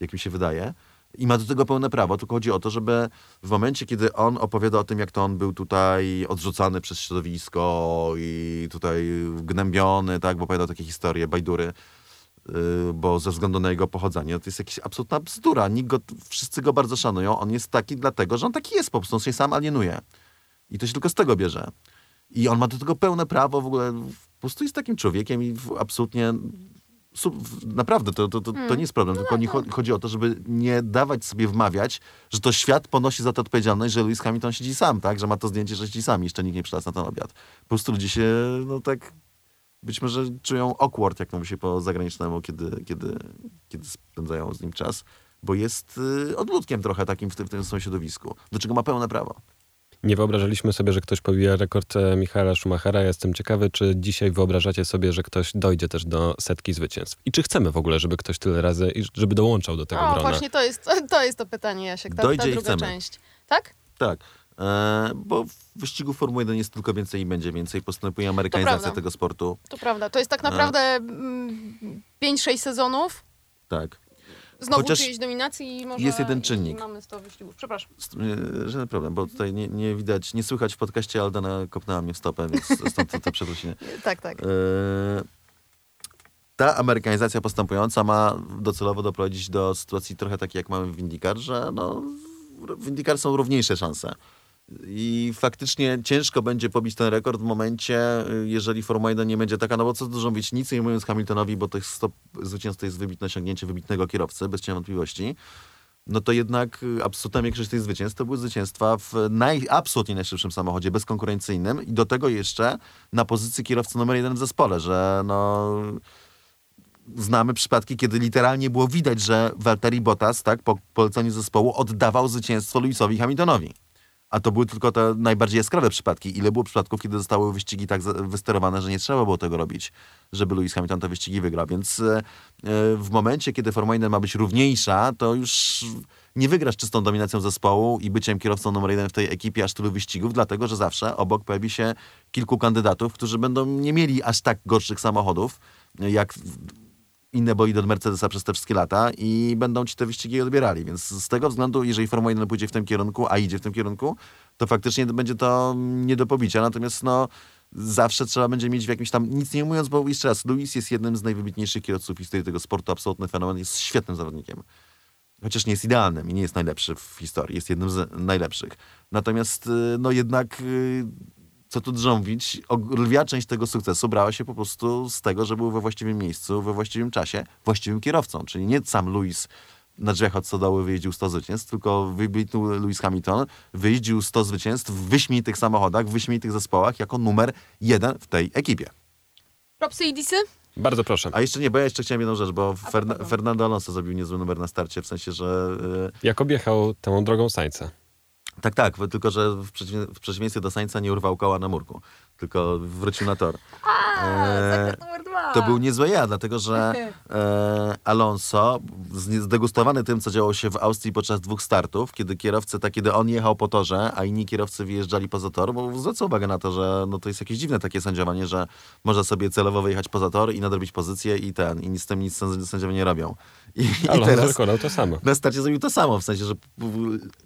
jak mi się wydaje. I ma do tego pełne prawo, tylko chodzi o to, żeby w momencie, kiedy on opowiada o tym, jak to on był tutaj odrzucany przez środowisko i tutaj gnębiony, tak, bo opowiada takie historie, bajdury, yy, bo ze względu na jego pochodzenie, to jest jakaś absolutna bzdura. Nikt go, wszyscy go bardzo szanują. On jest taki dlatego, że on taki jest po prostu, on się sam alienuje. I to się tylko z tego bierze. I on ma do tego pełne prawo, w ogóle po prostu jest takim człowiekiem i absolutnie naprawdę to, to, to, to nie jest problem, tylko nie cho- chodzi o to, żeby nie dawać sobie wmawiać, że to świat ponosi za to odpowiedzialność, że Lewis Hamilton siedzi sam, tak? Że ma to zdjęcie, że siedzi sam i jeszcze nikt nie przylasł na ten obiad. Po prostu ludzie się, no tak, być może czują awkward, jak mówi się po zagranicznemu, kiedy, kiedy, kiedy spędzają z nim czas, bo jest y, odludkiem trochę takim w tym, w tym swoim środowisku, do czego ma pełne prawo. Nie wyobrażaliśmy sobie, że ktoś pobije rekord e, Michaela Schumachera. Ja jestem ciekawy, czy dzisiaj wyobrażacie sobie, że ktoś dojdzie też do setki zwycięstw. I czy chcemy w ogóle, żeby ktoś tyle razy, i żeby dołączał do tego O, grona? właśnie to jest, to jest to pytanie, Jasiek. Ta, Dojdzie ta druga chcemy. część. Tak? Tak. E, bo w wyścigu Formuły 1 jest tylko więcej i będzie więcej. Postępuje amerykanizacja tego sportu. To prawda. To jest tak naprawdę mm, 5-6 sezonów. Tak. Znowu Chociaż czyjejś dominacji i może... jest jeden czynnik. Mamy 100 wyścigów. Przepraszam. E, Żaden problem, bo tutaj nie, nie widać, nie słychać w podcaście Aldana kopnęła mnie w stopę, więc stąd to, to przeprosiny. Tak, tak. E, ta amerykanizacja postępująca ma docelowo doprowadzić do sytuacji trochę takiej, jak mamy w IndyCar, że no, w IndyCar są równiejsze szanse. I faktycznie ciężko będzie pobić ten rekord w momencie, y, jeżeli Formuła 1 nie będzie taka, no bo co dużo mówić, nic nie mówiąc Hamiltonowi, bo tych 100 zwycięstw to jest wybitne osiągnięcie wybitnego kierowcy, bez cienia wątpliwości, no to jednak y, absolutna większość tych zwycięstw to były zwycięstwa w naj, absolutnie najszybszym samochodzie, bezkonkurencyjnym i do tego jeszcze na pozycji kierowcy numer jeden w zespole, że no znamy przypadki, kiedy literalnie było widać, że Valtteri Bottas, tak, po poleceniu zespołu oddawał zwycięstwo Lewisowi Hamiltonowi. A to były tylko te najbardziej jaskrawe przypadki. Ile było przypadków, kiedy zostały wyścigi tak wysterowane, że nie trzeba było tego robić, żeby Lewis Hamilton te wyścigi wygrał. Więc e, e, w momencie, kiedy Formuła 1 ma być równiejsza, to już nie wygrasz czystą dominacją zespołu i byciem kierowcą numer jeden w tej ekipie aż tylu wyścigów, dlatego że zawsze obok pojawi się kilku kandydatów, którzy będą nie mieli aż tak gorszych samochodów, jak inne bolidy od Mercedesa przez te wszystkie lata i będą ci te wyścigi odbierali. Więc z tego względu, jeżeli Formuła 1 pójdzie w tym kierunku, a idzie w tym kierunku, to faktycznie będzie to nie do pobicia. Natomiast no, zawsze trzeba będzie mieć w jakimś tam, nic nie mówiąc, bo jeszcze raz, Luis jest jednym z najwybitniejszych kierowców w historii tego sportu, absolutny fenomen, jest świetnym zawodnikiem. Chociaż nie jest idealnym i nie jest najlepszy w historii, jest jednym z najlepszych. Natomiast y, no jednak y, co tu drząbić, lwia część tego sukcesu brała się po prostu z tego, że był we właściwym miejscu, we właściwym czasie, właściwym kierowcą. Czyli nie sam Louis na drzwiach od stodoły wyjeździł 100 zwycięstw, tylko wybitny Lewis Hamilton wyjeździł 100 zwycięstw w wyśmienitych samochodach, w wyśmienitych zespołach jako numer jeden w tej ekipie. Propsy i disy? Bardzo proszę. A jeszcze nie, bo ja jeszcze chciałem jedną rzecz, bo Ferna Fernando Alonso zrobił niezły numer na starcie, w sensie, że... Yy... Jak objechał tą drogą Sańca. Tak, tak, tylko że w, przeciw, w przeciwieństwie do Sańca nie urwał koła na murku, tylko wrócił na tor. A, e, numer dwa. To był niezły ja, dlatego że e, Alonso, zdegustowany tym, co działo się w Austrii podczas dwóch startów, kiedy kierowcy, tak, kiedy on jechał po torze, a inni kierowcy wyjeżdżali poza tor, bo zwracał uwagę na to, że no, to jest jakieś dziwne takie sędziowanie, że można sobie celowo wyjechać poza tor i nadrobić pozycję i ten, i nic z tym nic sędziowie nie robią. I, Alonso i teraz wykonał to samo. Na starcie zrobił to samo, w sensie, że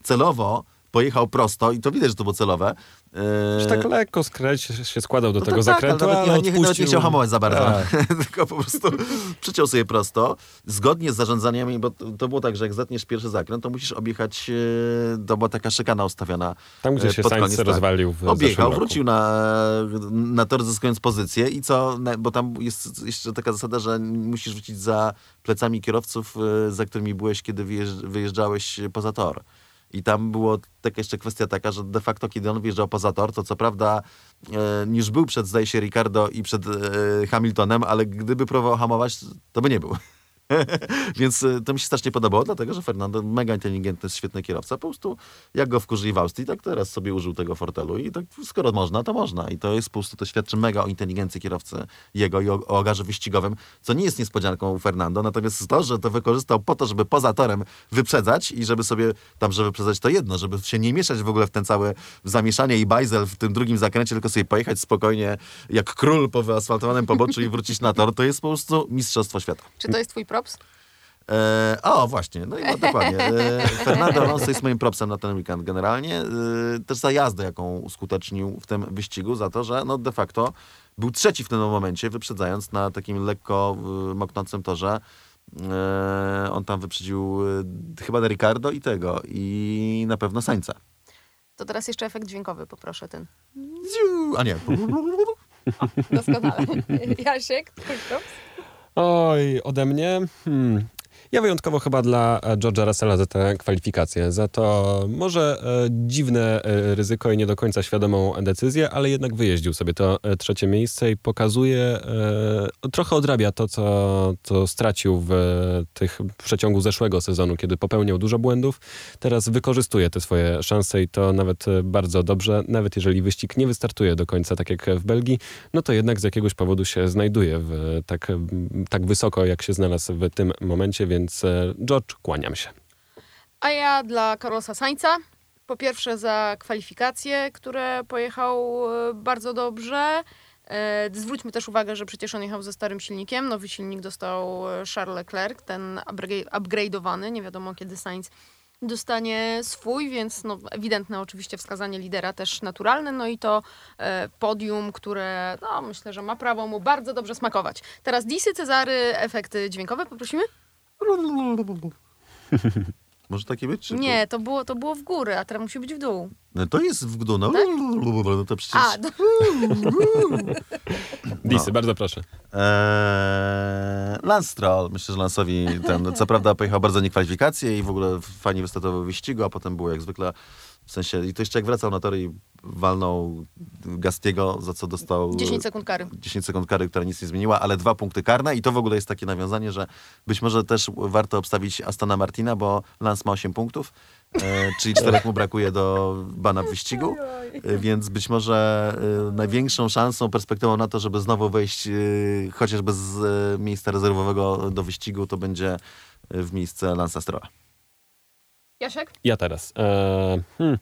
celowo pojechał prosto i to widać, że to było celowe. Że tak lekko skręć się składał do no tego tak, zakrętu, ale, ale nie, nie, nie chciał hamować za bardzo. Tak. Tylko po prostu przyciął sobie prosto. Zgodnie z zarządzaniami, bo to było tak, że jak zatniesz pierwszy zakręt, to musisz objechać, e, to była taka szykana ustawiona Tam, gdzie e, się Sainz tak. rozwalił w Objechał, wrócił na, na tor, zyskując pozycję i co, bo tam jest jeszcze taka zasada, że musisz wrócić za plecami kierowców, za którymi byłeś, kiedy wyjeżdżałeś poza tor. I tam było taka jeszcze kwestia taka, że de facto kiedy on wjeżdżał poza tor, to co prawda e, niż był przed, zdaje się, Ricardo i przed e, Hamiltonem, ale gdyby próbował hamować, to by nie był. Więc e, to mi się strasznie podobało, dlatego że Fernando mega inteligentny, świetny kierowca. Po prostu jak go wkurzyli w Austrii, tak teraz sobie użył tego fortelu i tak skoro można, to można. I to jest po prostu, to świadczy mega o inteligencji kierowcy jego i o, o wyścigowym, co nie jest niespodzianką u Fernando, natomiast to, że to wykorzystał po to, żeby poza torem wyprzedzać i żeby sobie tam, żeby wyprzedzać to jedno, żeby się nie mieszać w ogóle w ten cały zamieszanie i bajzel w tym drugim zakręcie, tylko sobie pojechać spokojnie jak król po wyasfaltowanym poboczu i wrócić na tor, to jest po prostu mistrzostwo świata. Czy to jest twój props? E, o, właśnie, no i no, dokładnie. E, Fernando Alonso jest moim propsem na ten weekend generalnie. E, też za jazdę, jaką uskutecznił w tym wyścigu, za to, że no de facto był trzeci w tym momencie, wyprzedzając na takim lekko e, moknącym torze. E, on tam wyprzedził e, chyba Ricardo i tego, i na pewno Sańca. To teraz jeszcze efekt dźwiękowy, poproszę ten. A nie. O, doskonale. Jasiek, twój props? Oj, ode mnie? Hmm. Ja wyjątkowo chyba dla e, George'a Russella za tę kwalifikację, za to może e, dziwne e, ryzyko i nie do końca świadomą decyzję, ale jednak wyjeździł sobie to trzecie miejsce i pokazuje, trochę odrabia to, co, co stracił w tych w przeciągu zeszłego sezonu, kiedy popełniał dużo błędów. Teraz wykorzystuje te swoje szanse i to nawet bardzo dobrze, nawet jeżeli wyścig nie wystartuje do końca, tak jak w Belgii, no to jednak z jakiegoś powodu się znajduje w, tak, tak wysoko, jak się znalazł w tym momencie, więc więc e, George, kłaniam się. A ja dla Carlosa Sańca. Po pierwsze za kwalifikacje, które pojechał e, bardzo dobrze. E, zwróćmy też uwagę, że przecież on jechał ze starym silnikiem. Nowy silnik dostał Charles Leclerc, ten upgrade'owany. Nie wiadomo kiedy Sainz dostanie swój, więc no, ewidentne oczywiście wskazanie lidera też naturalne, no i to podium, które no, myślę, że ma prawo mu bardzo dobrze smakować. Teraz Disy, Cezary, efekty dźwiękowe poprosimy? Może takie być? Czy Nie, to było, to było w górę, a teraz musi być w dół. No to jest w dół, no. Tak? no to przecież... A, do... Disy, no. bardzo proszę. Eee, Lance Stroll, myślę, że Lansowi ten, co prawda pojechał bardzo niekwalifikacje i w ogóle fajnie wystartował w wyścigu, a potem było jak zwykle w sensie, i to jeszcze jak wracał na tory i walnął Gastiego, za co dostał... 10 sekund kary. 10 sekund kary, która nic nie zmieniła, ale dwa punkty karne i to w ogóle jest takie nawiązanie, że być może też warto obstawić Astona Martina, bo Lance ma 8 punktów, e, czyli czterech mu brakuje do bana w wyścigu, e, więc być może e, największą szansą, perspektywą na to, żeby znowu wejść e, chociażby z e, miejsca rezerwowego do wyścigu, to będzie e, w miejsce Lance'a Strolla. Jasiek? Ja teraz. Eee, hmm.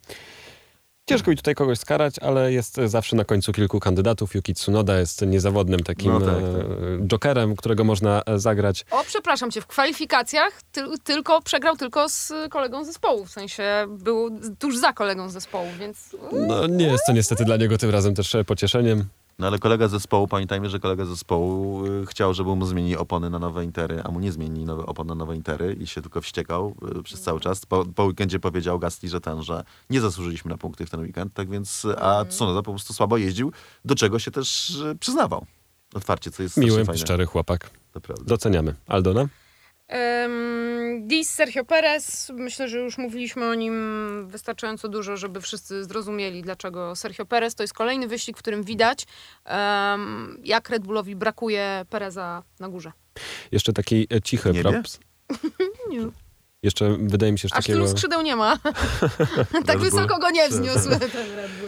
Ciężko mi tutaj kogoś skarać, ale jest zawsze na końcu kilku kandydatów. Yuki Tsunoda jest niezawodnym takim no tak, tak. jokerem, którego można e, zagrać. O, przepraszam cię, w kwalifikacjach ty, tylko przegrał tylko z kolegą zespołu, w sensie był tuż za kolegą zespołu, więc... No nie jest to niestety dla niego tym razem też pocieszeniem. No ale kolega z zespołu, pamiętajmy, że kolega z zespołu y, chciał, żeby mu zmienili opony na nowe intery, a mu nie zmienili nowe opon na nowe intery i się tylko wściekał y, przez cały czas. Po, po weekendzie powiedział Gasti, że ten, że nie zasłużyliśmy na punkty w ten weekend, tak więc, a Tsunoda po prostu słabo jeździł, do czego się też y, przyznawał. Otwarcie, co jest Miły, szczery chłopak. Doceniamy. Aldona? Um, Dis Sergio Perez, myślę, że już mówiliśmy o nim wystarczająco dużo, żeby wszyscy zrozumieli, dlaczego Sergio Perez to jest kolejny wyścig, w którym widać, jak Red Bullowi brakuje Pereza na górze. Jeszcze taki e, cichy Nie props. Jeszcze wydaje mi się, że Aż takiego, tylu skrzydeł nie ma. tak wysoko go nie wzniósł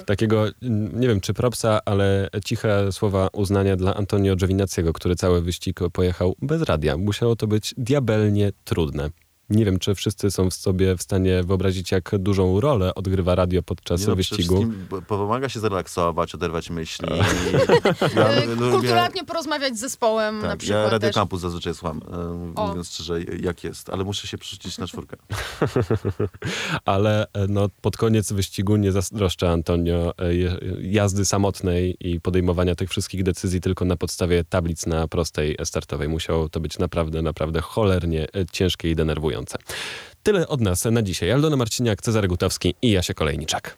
takiego, nie wiem czy propsa, ale ciche słowa uznania dla Antonio Giovinazziego, który cały wyścig pojechał bez radia. Musiało to być diabelnie trudne. Nie wiem, czy wszyscy są w sobie w stanie wyobrazić, jak dużą rolę odgrywa radio podczas Nie no, wyścigu. Pomaga się zrelaksować, oderwać myśli. E, ja lubię- Kulturalnie porozmawiać z zespołem na Tak, przykład ja Radio też. Campus zazwyczaj słucham, e, O. mówiąc szczerze, jak jest, ale muszę się przerzucić na czwórkę. ale e, no, pod koniec wyścigu nie zazdroszczę Antonio jazdy samotnej i podejmowania tych wszystkich decyzji tylko na podstawie tablic na prostej startowej. Musiało to być naprawdę, naprawdę cholernie ciężkie i denerwujące. Tyle od nas na dzisiaj. Aldona Marciniak, Cezary Gutowski i Jasiek Olejniczak.